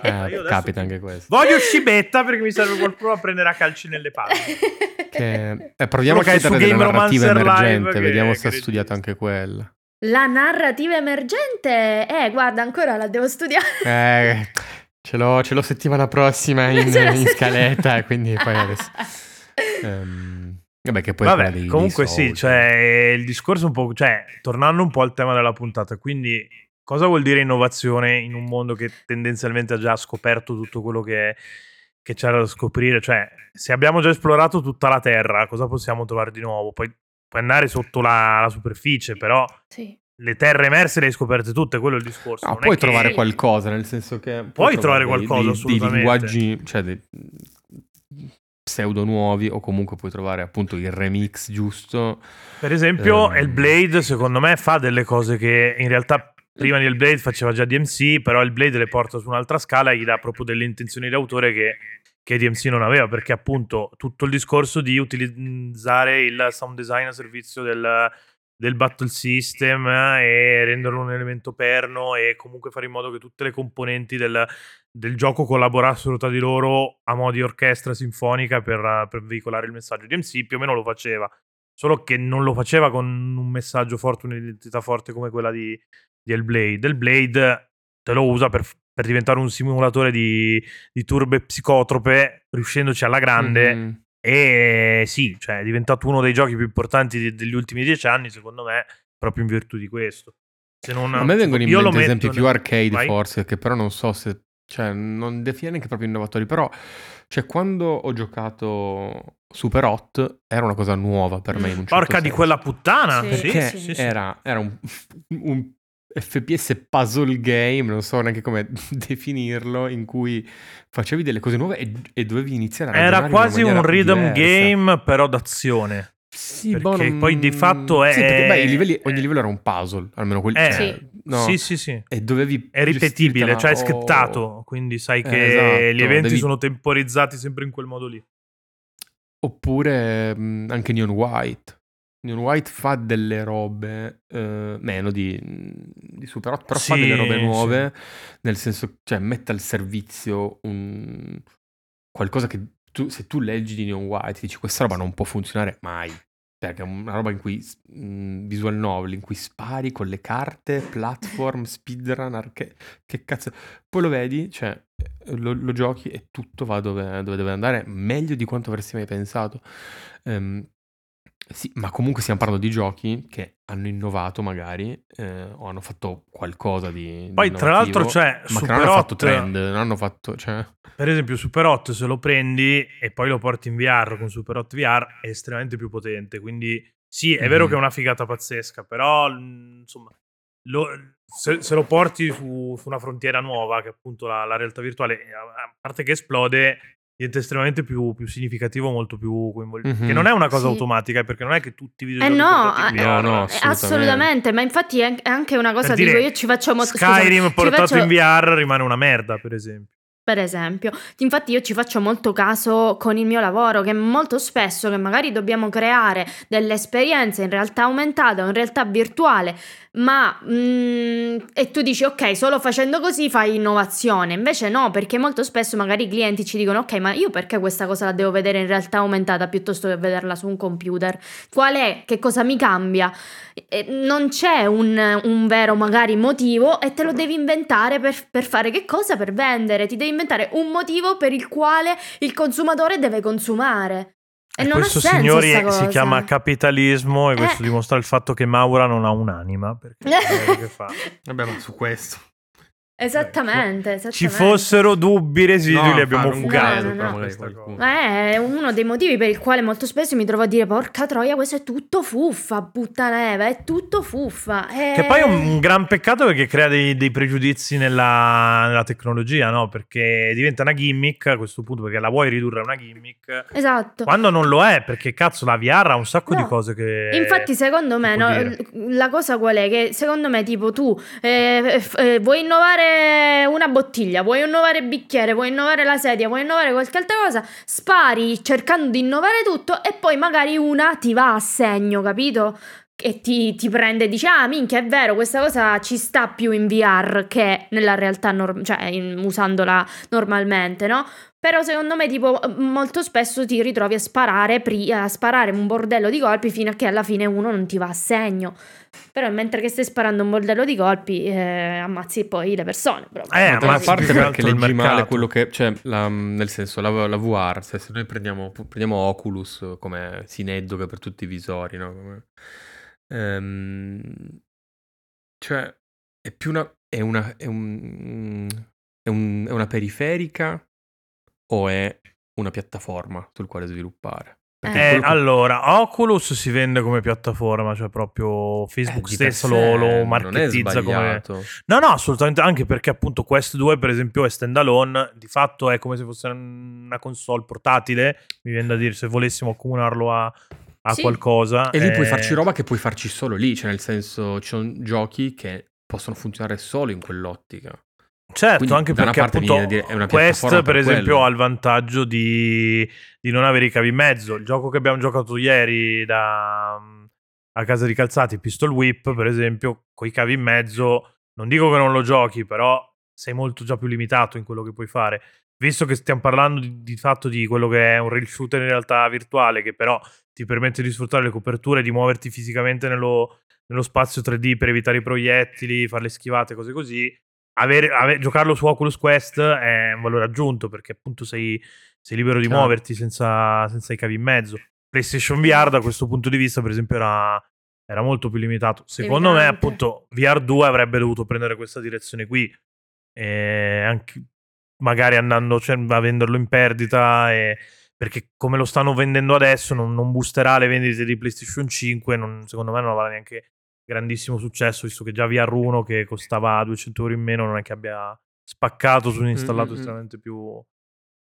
Eh, capita anche questo. Voglio scibetta perché mi serve qualcuno a prendere a calci nelle palle. *laughs* Che- eh, proviamo a Solo che chiedere Romancer Live emergente, vediamo se ha studiato anche quella. La narrativa emergente, eh, guarda, ancora la devo studiare. Eh, ce l'ho, ce l'ho settimana prossima in, *laughs* in scaletta, e quindi poi adesso... *laughs* Ehm, vabbè, che poi Vabbè, dei- comunque dei sì, cioè il discorso un po', cioè, tornando un po' al tema della puntata, quindi cosa vuol dire innovazione in un mondo che tendenzialmente ha già scoperto tutto quello che, che c'era da scoprire? Cioè, se abbiamo già esplorato tutta la Terra, cosa possiamo trovare di nuovo? Poi puoi andare sotto la, la superficie, però Sì. Le terre emerse le hai scoperte tutte, quello è il discorso. No, Non è puoi che- trovare Sì. qualcosa, nel senso che... Puoi trovare dei- qualcosa, dei. Dei linguaggi, cioè dei pseudo nuovi, o comunque puoi trovare appunto il remix giusto. Per esempio, Ehm. Hellblade, secondo me, fa delle cose che in realtà prima di Hellblade faceva già DMC, però Hellblade le porta su un'altra scala e gli dà proprio delle intenzioni d'autore che, che DMC non aveva, perché appunto tutto il discorso di utilizzare il sound design a servizio del, del battle system eh, e renderlo un elemento perno e comunque fare in modo che tutte le componenti del, del gioco collaborassero tra di loro a mo' di orchestra sinfonica per, per veicolare il messaggio. DMC più o meno lo faceva, solo che non lo faceva con un messaggio forte, un'identità forte come quella di, di Hellblade. Hellblade te lo usa per, per diventare un simulatore di, di turbe psicotrope, riuscendoci alla grande. Mhm. E sì, cioè è diventato uno dei giochi più importanti de- degli ultimi dieci anni, secondo me, proprio in virtù di questo. Se non, A me vengono in mente esempi nel- più arcade Vai. forse, che però non so se... Cioè, non definire neanche proprio innovatori, però... Cioè, quando ho giocato Super Hot, era una cosa nuova per me in un certo Porca di senso. quella puttana! Sì, Sì, Perché sì, sì, sì. era, era un, *laughs* un FPS puzzle game, non so neanche come *laughs* definirlo, in cui facevi delle cose nuove e, e dovevi iniziare a Era ragionare in una quasi un rhythm diversa. game, però d'azione. Sì, perché boh, non- poi di fatto è- Sì, perché beh, i livelli- ogni livello era un puzzle, almeno quelli... Eh, cioè, Sì. no, Sì, sì, sì. E dovevi... È ripetibile, cioè è o- scriptato, quindi sai Eh, che esatto, gli eventi devi- sono temporizzati sempre in quel modo lì. Oppure mh, anche Neon White. Neon White fa delle robe eh, meno di, di Super Hot, però fa Sì, delle robe sì. nuove, nel senso, cioè mette al servizio un... qualcosa che tu, se tu leggi di Neon White dici questa roba non può funzionare mai, perché è una roba in cui, mh, visual novel, in cui spari con le carte, platform, *laughs* speedrun, arche... che cazzo... Poi lo vedi, cioè lo, lo giochi e tutto va dove, dove deve andare, meglio di quanto avresti mai pensato. Ehm, sì, ma comunque stiamo parlando di giochi che hanno innovato magari eh, o hanno fatto qualcosa di, di Poi, tra l'altro, c'è ma che Super non hanno fatto trend, non hanno fatto, cioè, Per esempio, Super Hot, se lo prendi e poi lo porti in VR con Super Hot VR, è estremamente più potente. Quindi, sì, è vero Mhm. che è una figata pazzesca, però, insomma, lo- se, se lo porti su, su una frontiera nuova, che è appunto la, la realtà virtuale, a parte che esplode, diventa estremamente più, più significativo, molto più coinvolgente. Mhm. Che non è una cosa Sì. automatica, eh, perché non è che tutti i Eh videogiochi no, in eh, No, no, eh, assolutamente. assolutamente, ma infatti è anche una cosa, Per dico dire, io ci faccio molto Skyrim scusa, portato faccio- in VR rimane una merda, per esempio. Per esempio, infatti io ci faccio molto caso con il mio lavoro, che molto spesso che magari dobbiamo creare delle esperienze in realtà aumentata o in realtà virtuale, ma mm, e tu dici ok, solo facendo così fai innovazione. Invece no, perché molto spesso magari i clienti ci dicono ok, ma io perché questa cosa la devo vedere in realtà aumentata piuttosto che vederla su un computer? Qual è? Che cosa mi cambia? E non c'è un, un vero magari motivo e te lo devi inventare per, per fare che cosa? Per vendere, ti devi inventare un motivo per il quale il consumatore deve consumare. E, non questo, ha senso signori, si chiama capitalismo e questo Eh. dimostra il fatto che Maura non ha un'anima. Perché *laughs* che fa. vabbè, ma su questo. Esattamente, esattamente. Ci fossero dubbi residui, No, li abbiamo fugati. qualcuno. cosa. Eh, È uno dei motivi per il quale molto spesso mi trovo a dire porca troia, questo è tutto fuffa, puttaneva, è tutto fuffa. Eh, Che poi è un gran peccato perché crea dei, dei pregiudizi nella, nella tecnologia, no? Perché diventa una gimmick a questo punto, perché la vuoi ridurre a una gimmick. Esatto. Quando non lo è, perché cazzo la VR ha un sacco No. di cose che... Infatti, secondo me, no, la cosa qual è? Che secondo me, tipo, tu eh, f- eh, vuoi innovare una bottiglia, vuoi innovare il bicchiere, vuoi innovare la sedia, vuoi innovare qualche altra cosa, spari cercando di innovare tutto e poi magari una ti va a segno, capito? E ti, ti prende e dice: Ah, minchia, è vero, questa cosa ci sta più in VR che nella realtà, norm- cioè in- usandola normalmente, no? Però secondo me, tipo, molto spesso ti ritrovi a sparare, pri- a sparare un bordello di colpi fino a che alla fine uno non ti va a segno. Però mentre che stai sparando un bordello di colpi, eh, ammazzi poi le persone. proprio. Eh, Ma ammazzi parte perché il leggi male quello che, cioè, la- nel senso, la, la VR, se, se noi prendiamo, prendiamo Oculus come sineddoche per tutti i visori, no? Come- ehm, cioè, è più una, è una, è un- è un- è una periferica o è una piattaforma sul quale sviluppare? Eh, quello allora, Oculus si vende come piattaforma, cioè proprio Facebook eh, stesso lo, lo marketizza come... No, no, assolutamente, anche perché appunto Quest 2 per esempio è standalone, di fatto è come se fosse una console portatile, mi viene da dire se volessimo accomunarlo a, a Sì. qualcosa. E lì puoi eh, farci roba che puoi farci solo lì, cioè nel senso ci sono giochi che possono funzionare solo in quell'ottica. Certo, Quindi, anche perché appunto dire, è una Quest per per esempio quello. ha il vantaggio di, di non avere i cavi in mezzo. Il gioco che abbiamo giocato ieri da, a casa di Calzati, Pistol Whip per esempio, con i cavi in mezzo, non dico che non lo giochi, però sei molto già più limitato in quello che puoi fare. Visto che stiamo parlando di, di fatto di quello che è un rail shooter in realtà virtuale, che però ti permette di sfruttare le coperture, di muoverti fisicamente nello, nello spazio 3D per evitare i proiettili, fare le schivate, cose così. Avere, ave- giocarlo su Oculus Quest è un valore aggiunto perché appunto sei, sei libero di muoverti senza, senza i cavi in mezzo. PlayStation VR da questo punto di vista, per esempio, era, era molto più limitato. Secondo me, Limitante. appunto, VR 2 avrebbe dovuto prendere questa direzione qui. E anche magari andando, cioè, a venderlo in perdita. e- perché come lo stanno vendendo adesso, non, non boosterà le vendite di PlayStation 5. non- secondo me non avrà neanche grandissimo successo, visto che già VR 1 che costava 200 euro in meno non è che abbia spaccato su un installato Mm, mm, mm. estremamente più,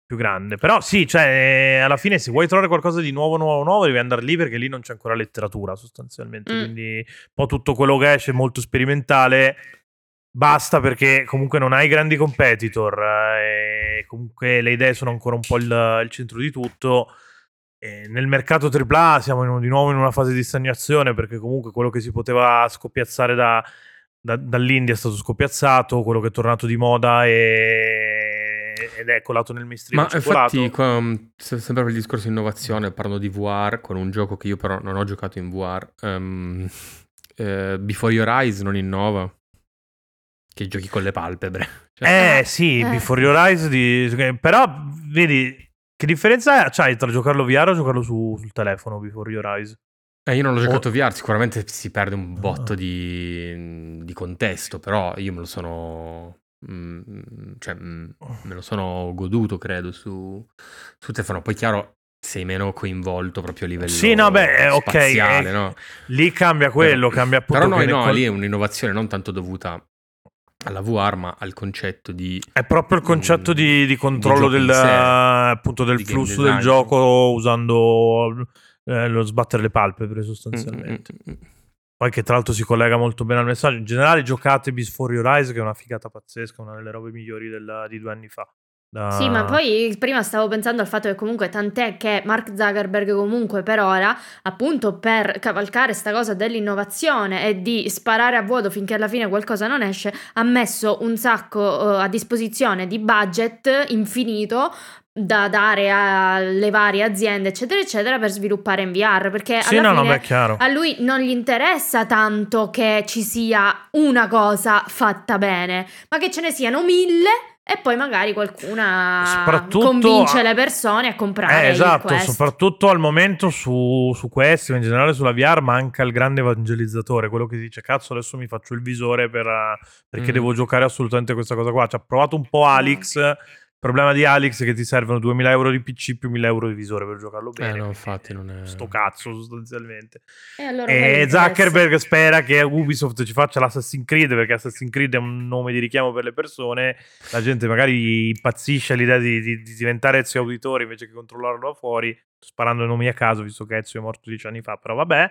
più grande. Però sì, cioè, eh, alla fine se vuoi trovare qualcosa di nuovo, nuovo, nuovo, devi andare lì perché lì non c'è ancora letteratura sostanzialmente. Mm. Quindi un po' tutto quello che esce è molto sperimentale. Basta perché comunque non hai grandi competitor eh, e comunque le idee sono ancora un po' il, il centro di tutto. E nel mercato AAA siamo in- di nuovo in una fase di stagnazione perché comunque quello che si poteva scoppiazzare da, da- dall'India è stato scoppiazzato, quello che è tornato di moda e- ed è colato nel mainstream. Ma è infatti, qua, sempre per il discorso innovazione, parlando di VR, con un gioco che io però non ho giocato in VR, ehm, *laughs* eh, Before Your Eyes non innova, che giochi con le palpebre. *laughs* Cioè, Eh sì, Eh. Before Your Eyes, di- però vedi che differenza c'hai tra giocarlo VR o giocarlo su- sul telefono Before Your Eyes? eh, io non l'ho giocato VR, sicuramente si perde un botto Ah. di, di contesto, però io me lo sono... mm, cioè, mm, me lo sono goduto, credo, su, su telefono. Poi chiaro, sei meno coinvolto proprio a livello Sì, no, beh, eh, spaziale, eh, no? Lì cambia quello, Però- cambia appunto Però no, che no, nel- lì è un'innovazione non tanto dovuta alla VR, ma al concetto di... È proprio il concetto di, di controllo in del, appunto, del di flusso del gioco usando eh, lo sbattere le palpebre sostanzialmente. mm, mm, mm. Poi che tra l'altro si collega molto bene al messaggio. In generale giocate Before Your Eyes che è una figata pazzesca, una delle robe migliori del- di due anni fa. Da- Sì, ma poi prima stavo pensando al fatto che comunque tant'è che Mark Zuckerberg comunque per ora, appunto per cavalcare sta cosa dell'innovazione e di sparare a vuoto finché alla fine qualcosa non esce, ha messo un sacco eh, a disposizione di budget infinito da dare alle varie aziende, eccetera, eccetera, per sviluppare in VR, perché Sì, no, no, fine chiaro. a lui non gli interessa tanto che ci sia una cosa fatta bene, ma che ce ne siano mille e poi magari qualcuna Soprattutto- convince le persone a comprare Eh, il esatto, Quest. soprattutto al momento su, su questo, in generale sulla VR, manca il grande evangelizzatore, quello che dice cazzo adesso mi faccio il visore per, eh, perché Mm. devo giocare assolutamente questa cosa qua. Ci ha provato un po' Alex, il problema di Alex è che ti servono 2000 euro di PC più 1000 euro di visore per giocarlo bene. Eh no, infatti non è... Sto cazzo sostanzialmente. E allora gli E. Zuckerberg spera che Ubisoft ci faccia l'Assassin's Creed perché Assassin's Creed è un nome di richiamo per le persone. La gente magari impazzisce all'idea di, di- di diventare Ezio Auditore invece che controllarlo da fuori. Sto sparando nomi a caso visto che Ezio è morto dieci anni fa, però vabbè.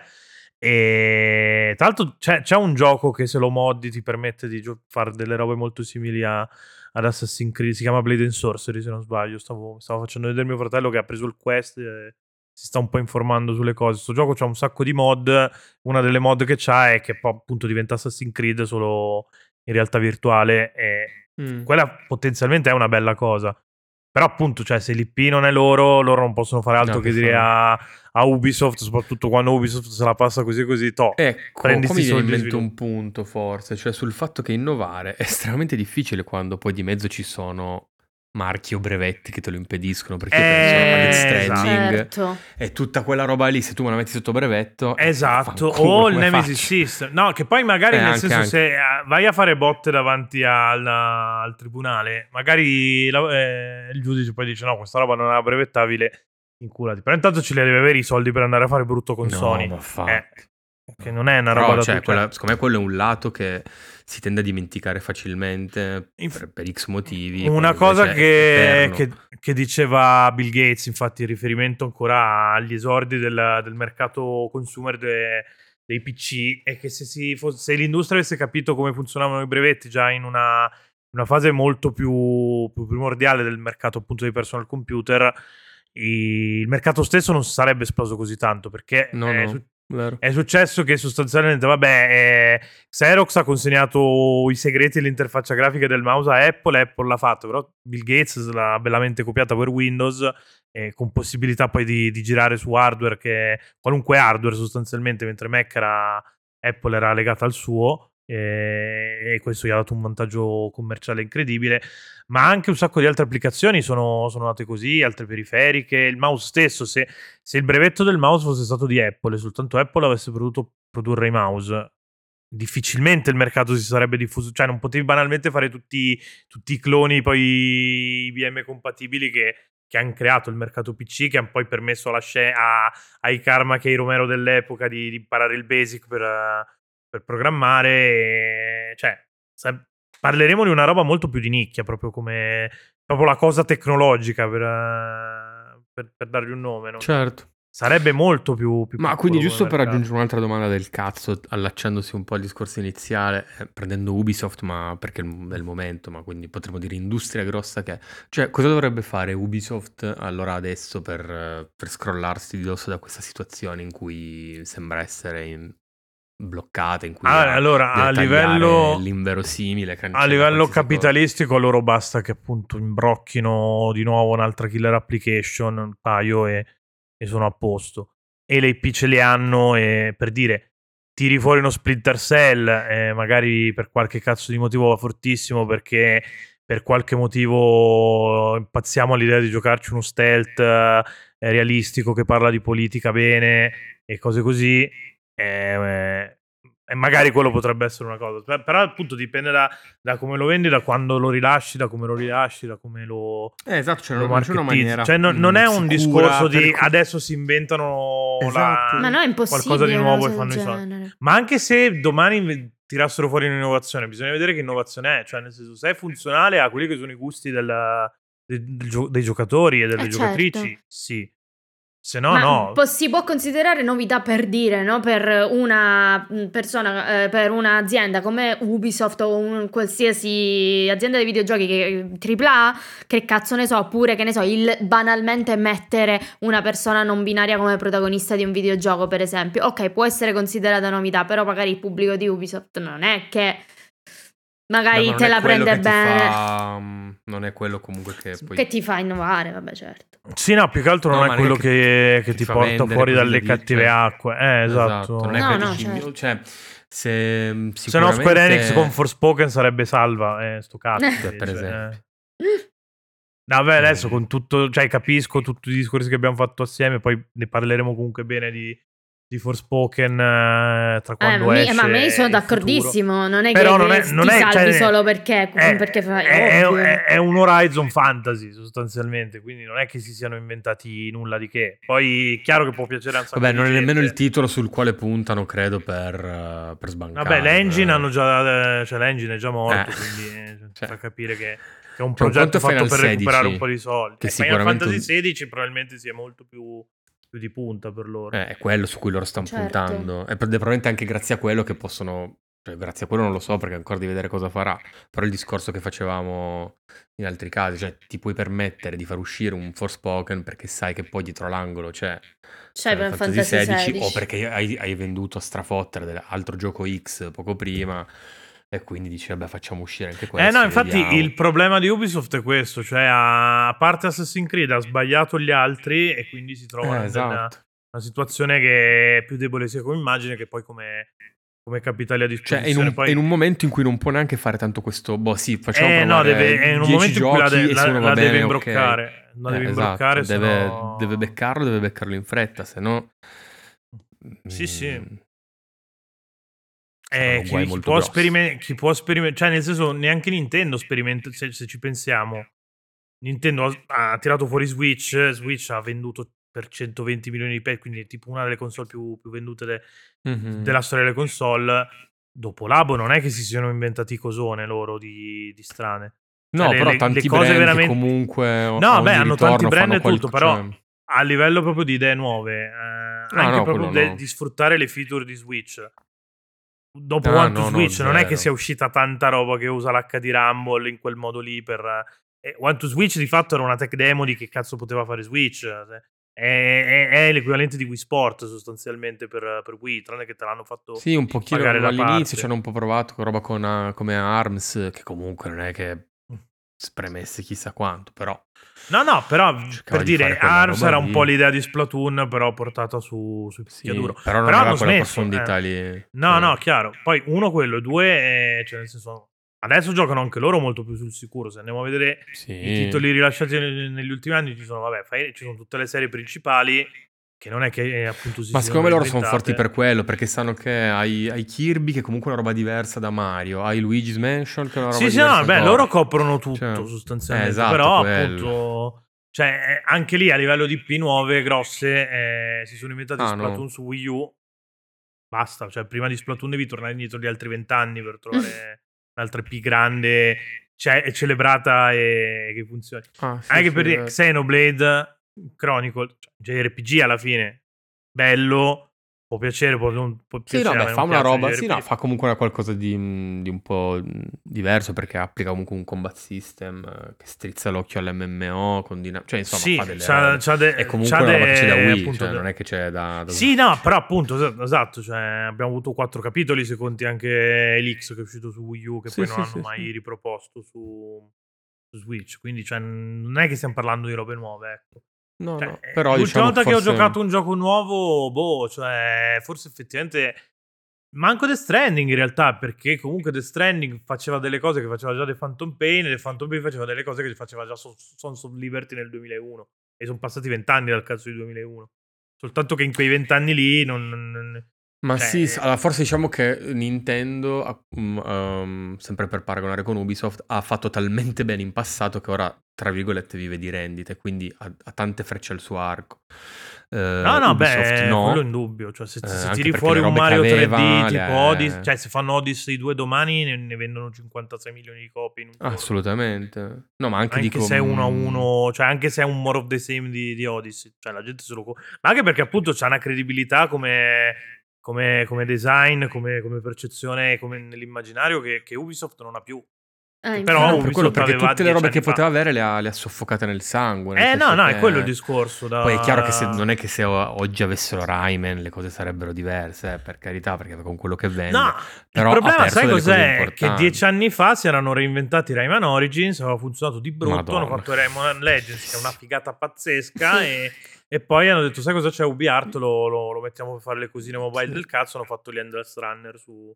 E tra l'altro c'è, c'è un gioco che se lo moddi ti permette di gio- fare delle robe molto simili a, ad Assassin's Creed. Si chiama Blade and Sorcery se non sbaglio. Stavo, stavo facendo vedere mio fratello che ha preso il quest. e si sta un po' informando sulle cose. Questo gioco c'ha un sacco di mod. Una delle mod che c'ha è che poi appunto diventa Assassin's Creed solo in realtà virtuale. E Mm. quella potenzialmente è una bella cosa. Però appunto, cioè, se l'IP non è loro, loro non possono fare altro No, che che dire a, a Ubisoft, soprattutto quando Ubisoft se la passa così così, to. Ecco, Prendi sti viene in mente un punto forse, cioè sul fatto che innovare è estremamente difficile quando poi di mezzo ci sono marchi o brevetti che te lo impediscono perché Eh, penso a Death esatto. Certo. e tutta quella roba lì se tu me la metti sotto brevetto Esatto, fanculo, o il come Nemesis? System. No, che poi magari Eh, nel anche, senso anche. se eh, vai a fare botte davanti al, al tribunale, magari la- eh, il giudice poi dice no, questa roba non è brevettabile, inculati. Però intanto ce li devi avere i soldi per andare a fare brutto con No, Sony. ma fa- Eh, che non è una Però, roba da cioè, tutti. quella- secondo me quello è un lato che si tende a dimenticare facilmente per, per X motivi. Una cosa che, che- che diceva Bill Gates, infatti, in riferimento ancora agli esordi del, del mercato consumer de- dei PC, è che se, si fosse- se l'industria avesse capito come funzionavano i brevetti già in una, una fase molto più, più primordiale del mercato appunto dei personal computer, il mercato stesso non sarebbe esploso così tanto perché No, è no, vero. è successo che sostanzialmente, vabbè, eh, Xerox ha consegnato i segreti dell'interfaccia grafica del mouse a Apple, Apple l'ha fatto, però Bill Gates l'ha bellamente copiata per Windows, eh, con possibilità poi di, di girare su hardware, che qualunque hardware sostanzialmente, mentre Mac era, Apple era legata al suo, e questo gli ha dato un vantaggio commerciale incredibile, ma anche un sacco di altre applicazioni sono, sono nate così, altre periferiche, il mouse stesso, se, se il brevetto del mouse fosse stato di Apple e soltanto Apple avesse potuto produrre i mouse, difficilmente il mercato si sarebbe diffuso, cioè non potevi banalmente fare tutti, tutti i cloni poi IBM compatibili che, che hanno creato il mercato PC, che hanno poi permesso sce- a, ai Karma che i Romero dell'epoca di, di imparare il basic per, per programmare, cioè parleremo di una roba molto più di nicchia, proprio come proprio la cosa tecnologica per, per, per dargli un nome. no? Certo. Sarebbe molto più, più Ma quindi giusto per aggiungere un'altra domanda del cazzo, allacciandosi un po' al discorso iniziale, eh, prendendo Ubisoft, ma perché è il- momento, ma quindi potremmo dire industria grossa che è. Cioè, cosa dovrebbe fare Ubisoft allora adesso per, per scrollarsi di dosso da questa situazione in cui sembra essere in- bloccata, in cui Ah, allora, a livello, l'inverosimile, a livello cosa. capitalistico, a loro basta che appunto imbrocchino di nuovo un'altra killer application, un paio e, e sono a posto. E le IP ce le hanno e per dire tiri fuori uno Splinter Cell, eh, magari per qualche cazzo di motivo va fortissimo perché per qualche motivo impazziamo all'idea di giocarci uno stealth eh, realistico che parla di politica bene e cose così. Eh, e magari quello potrebbe essere una cosa. Per- Però appunto dipende da, da come lo vendi, da quando lo rilasci, da come lo rilasci, da come lo, Eh, esatto, c'è lo una, c'è una maniera Cioè, non, non è un discorso di per- adesso si inventano la- Esatto. Ma no, è impossibile. qualcosa di nuovo e fanno i soldi. Ma anche se domani inve- tirassero fuori un'innovazione, bisogna vedere che innovazione è. Cioè, nel senso, se è funzionale a quelli che sono i gusti del- del- del gio- dei giocatori e delle Eh, giocatrici, certo. sì. Se no, Ma no. po- si può considerare novità per dire, no? Per una mm, persona, eh, per un'azienda come Ubisoft o un qualsiasi azienda di videogiochi che AAA, che cazzo ne so, oppure che ne so, il banalmente mettere una persona non binaria come protagonista di un videogioco, per esempio. Ok, può essere considerata novità, però magari il pubblico di Ubisoft non è che magari Beh, non te è la prende bene. fa- mm, non è quello comunque che poi... Che ti fa innovare, vabbè, certo. Sì, no, più che altro No, non è quello neanche che, che ti ti porta fuori dalle cattive cioè. acque. Eh, esatto. Non è No, che no, certo. cioè, se mm, Se no, Square sicuramente- Enix con Forspoken sarebbe salva. Eh, sto cazzo. Eh. invece, Per esempio. eh. No, Vabbè, adesso Mm. con tutto, cioè capisco tutti i discorsi che abbiamo fatto assieme, poi ne parleremo comunque bene di, di Forspoken eh, tra Eh, quando ma, esce ma a me sono d'accordissimo. Non è Però che non è- ti non è- salvi cioè, solo perché, È, perché fai. è- è- ovvio. è- è un Horizon Fantasy sostanzialmente, quindi non è che si siano inventati nulla di che. Poi chiaro che può piacere a un sacco Vabbè, non è nemmeno il titolo sul quale puntano, credo, per, eh, per sbancare. Vabbè, l'engine Eh. hanno già, cioè l'engine è già morto, Eh. quindi eh, *laughs* Cioè. fa capire che, che è un Cioè, progetto conto è fatto Final per recuperare 16, un po' di soldi. che Eh, Final Fantasy un- XVI probabilmente sia molto più, più di punta per loro. Eh, è quello su cui loro stanno Certo. puntando. E pro- probabilmente anche grazie a quello che possono. Cioè, grazie a quello non lo so perché ancora di vedere cosa farà. Però il discorso che facevamo in altri casi, cioè ti puoi permettere di far uscire un Forspoken perché sai che poi dietro l'angolo c'è C'è Final per Fantasy XVI. o perché hai, hai venduto a strafottere dell'altro gioco X poco prima e quindi dici vabbè facciamo uscire anche questo. Eh no, infatti vediamo. il problema di Ubisoft è questo, cioè a, parte Assassin's Creed ha sbagliato gli altri e quindi si trova Eh, in una, esatto. una situazione che è più debole sia come immagine che poi come, come capitali a Cioè, è in, disposizione. un, Poi, in un momento in cui non può neanche fare tanto questo. Boh, sì, facciamo eh, no, deve, è in un 10 momento in cui la, de- la- la deve bene, ok. imbroccare. La Eh, deve esatto, imbroccare, deve, sennò- deve beccarlo, deve beccarlo in fretta, se no. Sì, sì. Eh, chi, chi può sperimentare, chi può sperimentare, cioè nel senso neanche Nintendo sperimenta, se, se ci pensiamo, Nintendo ha, ha tirato fuori Switch, Switch ha venduto per 120 milioni di pezzi, quindi è tipo una delle console più, più vendute de- Mhm. della storia delle console. Dopo Labo non è che si siano inventati cosone loro di, di strane. No, Cioè, però le- tanti le cose veramente- comunque. No, beh, hanno tanti brand e tutto, qual- però cioè, a livello proprio di idee nuove, eh, anche no, proprio de- no. di sfruttare le feature di Switch. Dopo Ah, One to no, no, Switch non è che sia uscita tanta roba che usa l'HD Rumble in quel modo lì per... eh, One to Switch di fatto era una tech demo di che cazzo poteva fare Switch. eh. È, è- è l'equivalente di Wii Sport sostanzialmente per, per Wii, tranne che te l'hanno fatto... Sì, un pochino all'inizio ci hanno un po' provato con roba con, ah, come ARMS, che comunque non è che. Spremesse chissà quanto, però. No, no, però Cercava per di dire, ARMS era un po' l'idea di Splatoon, però portata su, su Sì, però non Però aveva quella smesso, profondità eh. lì. No, Eh. no, chiaro. Poi uno quello, due, eh, cioè nel senso, adesso giocano anche loro molto più sul sicuro. Se andiamo a vedere Sì. i titoli rilasciati neg- negli ultimi anni, ci sono, vabbè, fai- ci sono tutte le serie principali, che non è che eh, appunto si Ma siano secondo me loro sono forti per quello, perché sanno che hai, hai Kirby, che comunque è una roba diversa da Mario, hai Luigi's Mansion, che è una roba Sì, sì, diversa no, beh, loro coprono tutto Cioè, sostanzialmente. eh, esatto, però quello. appunto, cioè, eh, anche lì a livello di P nuove, grosse, eh, si sono inventati Ah, Splatoon no. su Wii U. Basta, cioè prima di Splatoon devi tornare indietro di altri vent'anni per trovare *laughs* un'altra P grande, ce- celebrata e che funzioni. Ah, sì, Anche sì, per eh. Xenoblade Chronicle, cioè, JRPG alla fine, bello, può piacere, può non può Sì, no, piacere, a beh, fa una roba, sì, no, fa comunque una qualcosa di, mh, di un po' mh, diverso perché applica comunque un combat system eh, che strizza l'occhio all'MMO, con dina- cioè insomma Sì, fa delle c'ha- c'ha de- È comunque una roba che c'è da de- Wii, appunto, cioè de- non è che c'è da... da- Sì, no, però appunto, es- esatto, cioè, abbiamo avuto quattro capitoli, se conti anche Elix che è uscito su Wii U, che Sì, poi non hanno mai riproposto su, su Switch, quindi cioè, non è che stiamo parlando di robe nuove, ecco. No, Cioè, no, eh, però l'ultima diciamo volta che ho forse- giocato un gioco nuovo, boh, cioè, forse effettivamente... Manco The Stranding in realtà, perché comunque The Stranding faceva delle cose che faceva già The Phantom Pain e The Phantom Pain faceva delle cose che faceva già So- Sons of Liberty nel 2001. E sono passati vent'anni dal cazzo di 2001. Soltanto che in quei vent'anni lì non... Ma Cioè, sì, allora, forse diciamo che Nintendo, um, sempre per paragonare con Ubisoft, ha fatto talmente bene in passato che ora, tra virgolette, vive di rendite, quindi ha, ha tante frecce al suo arco. Eh, No, no, Ubisoft beh, no. quello in dubbio. Cioè, se, Eh, se anche tiri fuori un Mario 3D aveva, tipo le- Odyssey, cioè se fanno Odyssey 2 domani ne, ne vendono 56 milioni di copie in un giorno. Assolutamente. No, ma anche, Anche dico... se è uno a mm, uno, cioè anche se è un more of the same di, di Odyssey, cioè la gente se lo Ma anche perché appunto c'ha una credibilità come, come, come design, come, come percezione, come nell'immaginario che, che Ubisoft non ha più. Eh, Però no, per quello, perché tutte le robe 10 che fa. poteva avere le ha, le ha soffocate nel sangue. nel Eh no, no, che- è quello il discorso. Da... Poi è chiaro che se, non è che se oggi avessero Rayman le cose sarebbero diverse, eh, per carità, perché con quello che vende. No, Però il problema, sai cos'è? Che dieci anni fa si erano reinventati Rayman Origins, aveva funzionato di brutto, Madonna. hanno fatto Rayman Legends, che è una figata pazzesca, *laughs* e, e poi hanno detto, sai cosa c'è UB Art, lo, lo- lo mettiamo per fare le cosine mobile Sì. del cazzo, hanno fatto gli Endless Runner su...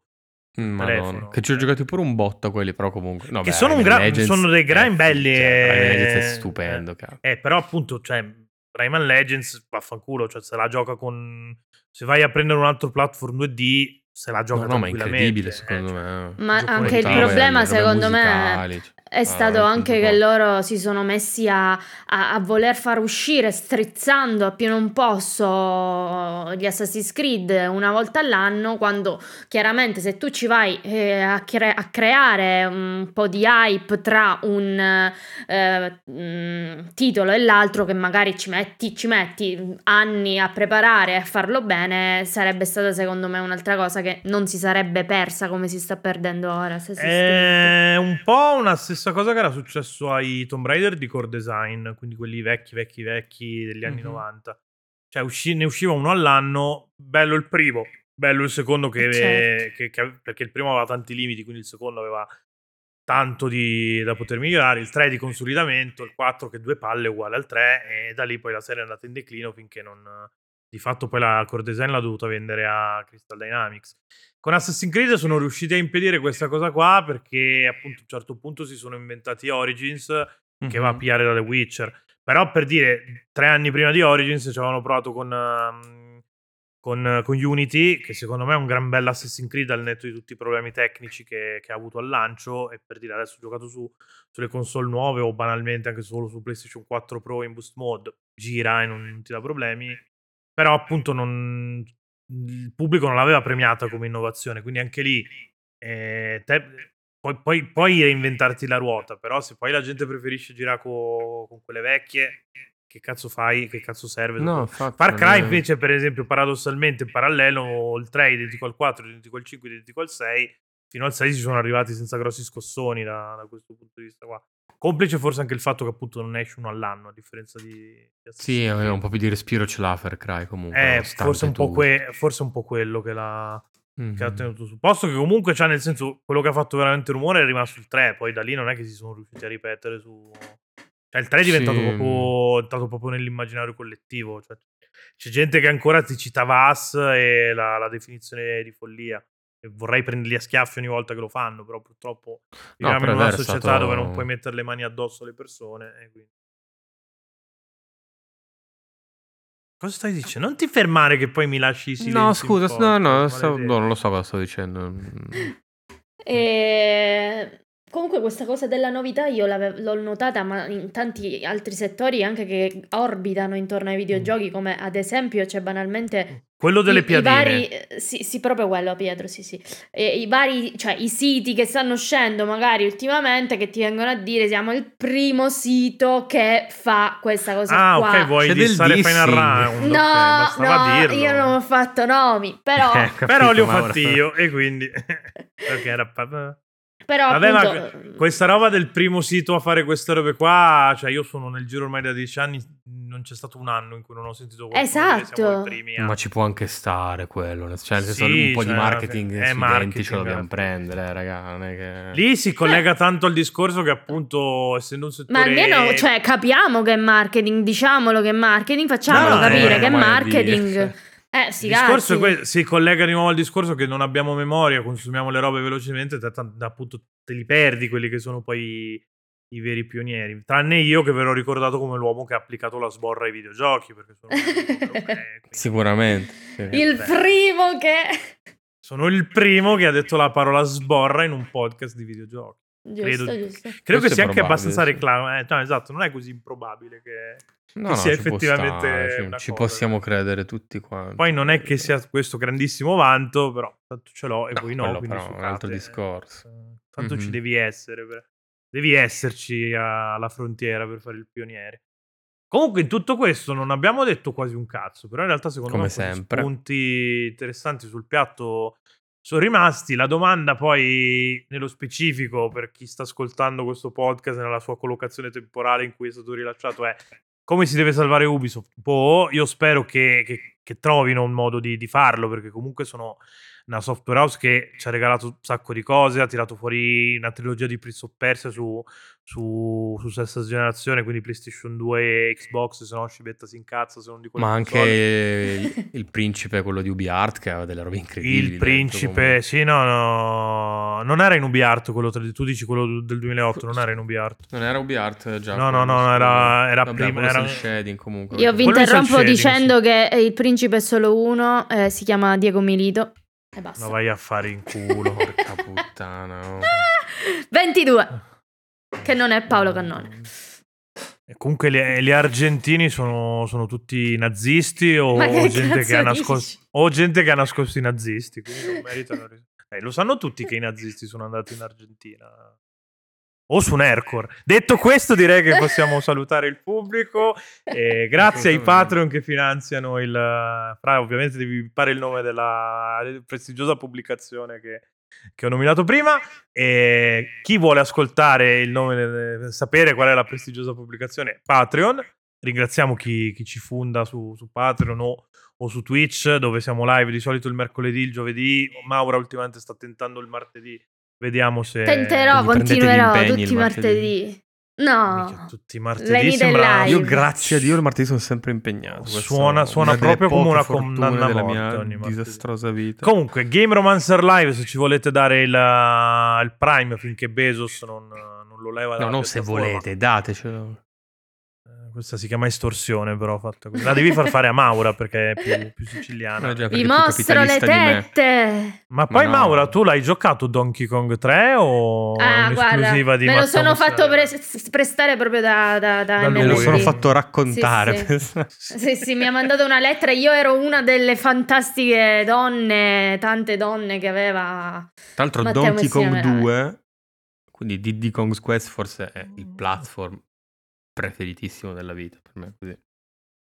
Telefono. Madonna. Che ci ho giocati pure un botto quelli, però comunque. No, Che beh, sono gra- Legends sono dei grind fi- belli, Cioè, Legends è eh, stupendo, cazzo. Eh, però appunto, cioè, Rayman Legends, vaffanculo, cioè se la gioca con... Se vai a prendere un altro platform 2D, se la gioca No, no, ma è tranquillamente. incredibile, eh, secondo cioè. me. Ma Gioco anche il problema, secondo me, musicali, cioè, è stato veramente anche che loro si sono messi a, a- a voler far uscire, strizzando a pieno un posto gli Assassin's Creed una volta all'anno, quando chiaramente se tu ci vai eh, a, cre- a creare un po' di hype tra un eh, mm, titolo e l'altro, che magari ci metti, ci metti anni a preparare e a farlo bene, sarebbe stata secondo me un'altra cosa che non si sarebbe persa come si sta perdendo ora. Assassin's Creed. È un po' una stessa cosa che era successo ai Tomb Raider di core design, quindi quelli vecchi, vecchi, vecchi degli anni Mhm. 90. Cioè usci- ne usciva uno all'anno, bello il primo, bello il secondo che, Eh, certo. che- che- perché il primo aveva tanti limiti, quindi il secondo aveva tanto di- da poter migliorare, il 3 di consolidamento, il 4 che due palle uguale al 3 e da lì poi la serie è andata in declino finché non, di fatto poi la core design l'ha dovuta vendere a Crystal Dynamics. Con Assassin's Creed sono riusciti a impedire questa cosa qua perché appunto a un certo punto si sono inventati Origins che va a pigliare da The Witcher. Però per dire, tre anni prima di Origins ci avevano provato con, ehm, con, con Unity, che secondo me è un gran bel Assassin's Creed al netto di tutti i problemi tecnici che, che ha avuto al lancio. E per dire, adesso ho giocato su, sulle console nuove o banalmente anche solo su PlayStation 4 Pro in boost mode, gira e non, non ti dà problemi. Però appunto non, il pubblico non l'aveva premiata come innovazione, quindi anche lì eh, te- puoi, puoi- puoi reinventarti la ruota, però se poi la gente preferisce girare co- con quelle vecchie, che cazzo fai? Che cazzo serve? No. Far Cry invece, per esempio, paradossalmente in parallelo, il 3 è identico al 4, è identico al 5, è identico al 6, fino al 6 si sono arrivati senza grossi scossoni da, da questo punto di vista qua. Complice forse anche il fatto che appunto non esce uno all'anno, a differenza di... di Sì, un po' più di respiro ce l'ha Far Cry comunque. Eh, forse un, que- forse un po' quello che l'ha, che ha Mhm. tenuto sul posto. Che comunque, cioè, nel senso, quello che ha fatto veramente rumore è rimasto il 3. Poi da lì non è che si sono riusciti a ripetere su. Cioè, il 3 è diventato, Sì. proprio, è entrato proprio nell'immaginario collettivo. Cioè, c'è gente che ancora ti cita VAS e la, la definizione di follia. E vorrei prenderli a schiaffi ogni volta che lo fanno, però purtroppo viviamo però in è una società stato- dove non puoi mettere le mani addosso alle persone. E quindi... Cosa stai dicendo? Non ti fermare che poi mi lasci i silenzi. No, scusa, no, no, stavo- no, non lo so cosa sto dicendo. Mm. E... Comunque questa cosa della novità io l'ho notata ma in tanti altri settori anche che orbitano intorno ai videogiochi come ad esempio c'è banalmente Quello delle i, i piadine. vari eh, sì, sì proprio quello Pietro sì sì E i vari cioè i siti che stanno uscendo magari ultimamente che ti vengono a dire siamo il primo sito che fa questa cosa Ah, qua ok, vuoi dissare Final. Round. no ok, bastava no dirlo. io non ho fatto nomi però *laughs* Eh, *laughs* capito, Però li ho fatti ora- io e quindi... *laughs* Perché era... però Vabbè, ma appunto questa roba del primo sito a fare queste robe qua, cioè io sono nel giro ormai da dieci anni, non c'è stato un anno in cui non ho sentito qualcuno dire Esatto. siamo i primi a- Ma ci può anche stare quello. Cioè, nel senso, Sì, un po' cioè, di marketing è marketing, ce lo dobbiamo prendere, eh, raga. Non è che... Lì si collega tanto al discorso che appunto essendo un settore... Ma almeno, cioè, capiamo che è marketing, diciamolo che è marketing, facciamolo No, capire eh, che è ormai è marketing. dire. Eh, sì, Il discorso que- si collega di nuovo al discorso che non abbiamo memoria, consumiamo le robe velocemente, te, te- appunto te li perdi quelli che sono poi i, veri pionieri. Tranne io che verrò ricordato come l'uomo che ha applicato la sborra ai videogiochi, perché sono, *laughs* eh, quindi- Sicuramente. sì. Il beh. primo che... sono il primo che ha detto la parola sborra in un podcast di videogiochi. Giusto, Credo- giusto. Credo che sia anche abbastanza reclamo. eh, no, esatto, non è così improbabile che... No, no, sia ci effettivamente stare, ci- una ci cosa. possiamo credere tutti quanti. Poi non è che sia questo grandissimo vanto, però tanto ce l'ho e No, voi no. quindi però un altro discorso. Eh, Tanto ci Mhm. devi essere. per- Devi esserci a- alla frontiera per fare il pioniere. Comunque in tutto questo non abbiamo detto quasi un cazzo, però in realtà secondo Come me sempre. spunti interessanti sul piatto sono rimasti. La domanda poi nello specifico per chi sta ascoltando questo podcast nella sua collocazione temporale in cui è stato rilasciato è come si deve salvare Ubisoft? Boh, io spero che, che- che trovino un modo di, di farlo perché comunque sono una software house che ci ha regalato un sacco di cose, ha tirato fuori una trilogia di Prince of Persia su, su, su sesta generazione, quindi PlayStation 2 e Xbox, se no Scibetta si incazza, se non dico le Ma console. anche il, il principe, quello di UbiArt, che aveva delle robe incredibili. Il dentro, principe, comunque. sì, no, no, non era in UbiArt quello, tu dici quello del 2008, non era in UbiArt. Non era UbiArt già. No, no, quello, no, era- era Vabbè, prima- quello era- shading comunque. Io vi Quello interrompo shading, dicendo che il principe è solo uno, eh, si chiama Diego Milito. E basta. No, vai a fare in culo. Porca puttana. oh. *laughs* 22, che non è Paolo Cannone. E comunque gli, gli argentini sono, sono tutti nazisti o, che gente che nascosto, o gente che ha nascosto i nazisti. Quindi non meritano Eh, lo sanno tutti che i nazisti sono andati in Argentina. O su Nercor. Detto questo, direi che possiamo *laughs* salutare il pubblico. E grazie ai. Patreon che finanziano il. Fra, ovviamente devi fare il nome della prestigiosa pubblicazione che, che ho nominato prima. E chi vuole ascoltare il nome, sapere qual è la prestigiosa pubblicazione, Patreon. Ringraziamo chi, chi ci fonda su, su Patreon o, o su Twitch, dove siamo live di solito il mercoledì, il giovedì. Maura ultimamente sta tentando il martedì. Vediamo se. Tenterò, continuerò tutti i martedì. martedì. No. tutti i martedì sembra... Io grazie a Dio il martedì sono sempre impegnato. Suona- suona proprio come una condanna della mia disastrosa vita. Comunque, Game Romancer Live, se ci volete dare il, il Prime finché Bezos non, non lo leva no, non se volete, datecelo. Questa si chiama estorsione, però fatta così. La devi far fare a Maura perché è più, più siciliana. No, già, Vi mostro le tette. Ma poi, no. Maura, tu l'hai giocato Donkey Kong 3 o Ah, è guarda, di me lo sono fatto pre- prestare proprio da, da, da Da Me lo sono fatto raccontare. Sì, pensa. Sì, sì, mi ha mandato una lettera. Io ero una delle fantastiche donne, tante donne che aveva. Tra l'altro, Matteo Donkey Messina Kong Denaro. 2, quindi Diddy Kong's Quest, forse è il platform preferitissimo della vita per me. Così.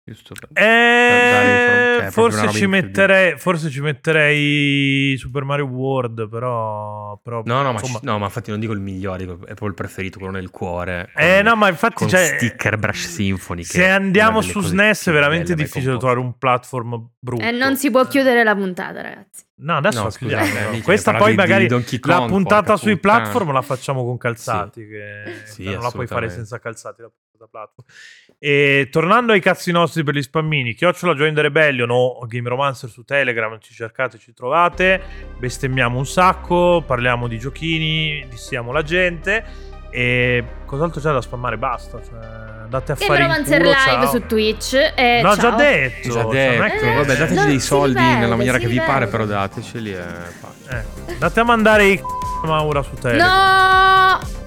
Giusto per... Eh, cioè, proprio forse, ci metterei, forse ci metterei Super Mario World, però... però No, no, ma, insomma- ci- no, ma infatti non dico il migliore, è proprio il preferito, quello nel cuore. Eh, con- no, ma infatti... con cioè, sticker Brush Symphony. se andiamo su SNES è veramente difficile trovare un platform brutto. E non si può chiudere la puntata, ragazzi. No, adesso No, la chiudiamo. mica, Questa poi magari Donkey la Kong, puntata sui platform la facciamo con calzati, che Sì, non la puoi fare senza calzati la puntata platform. E tornando ai cazzi nostri per gli spammini, chiocciola Join the Rebellion o Game Romancer su Telegram, ci cercate, ci trovate, bestemmiamo un sacco, parliamo di giochini, dissiamo la gente e cos'altro c'è da spammare? Basta, cioè, andate a Game fare il Romancer culo, Live ciao. su Twitch. E No, ciao. già detto. Già cioè, detto, che- vabbè, dateci dei soldi vede, nella maniera che vi vede. pare, però dateceli e pace. Eh, andate a mandare i c***o Maura su Telegram. No!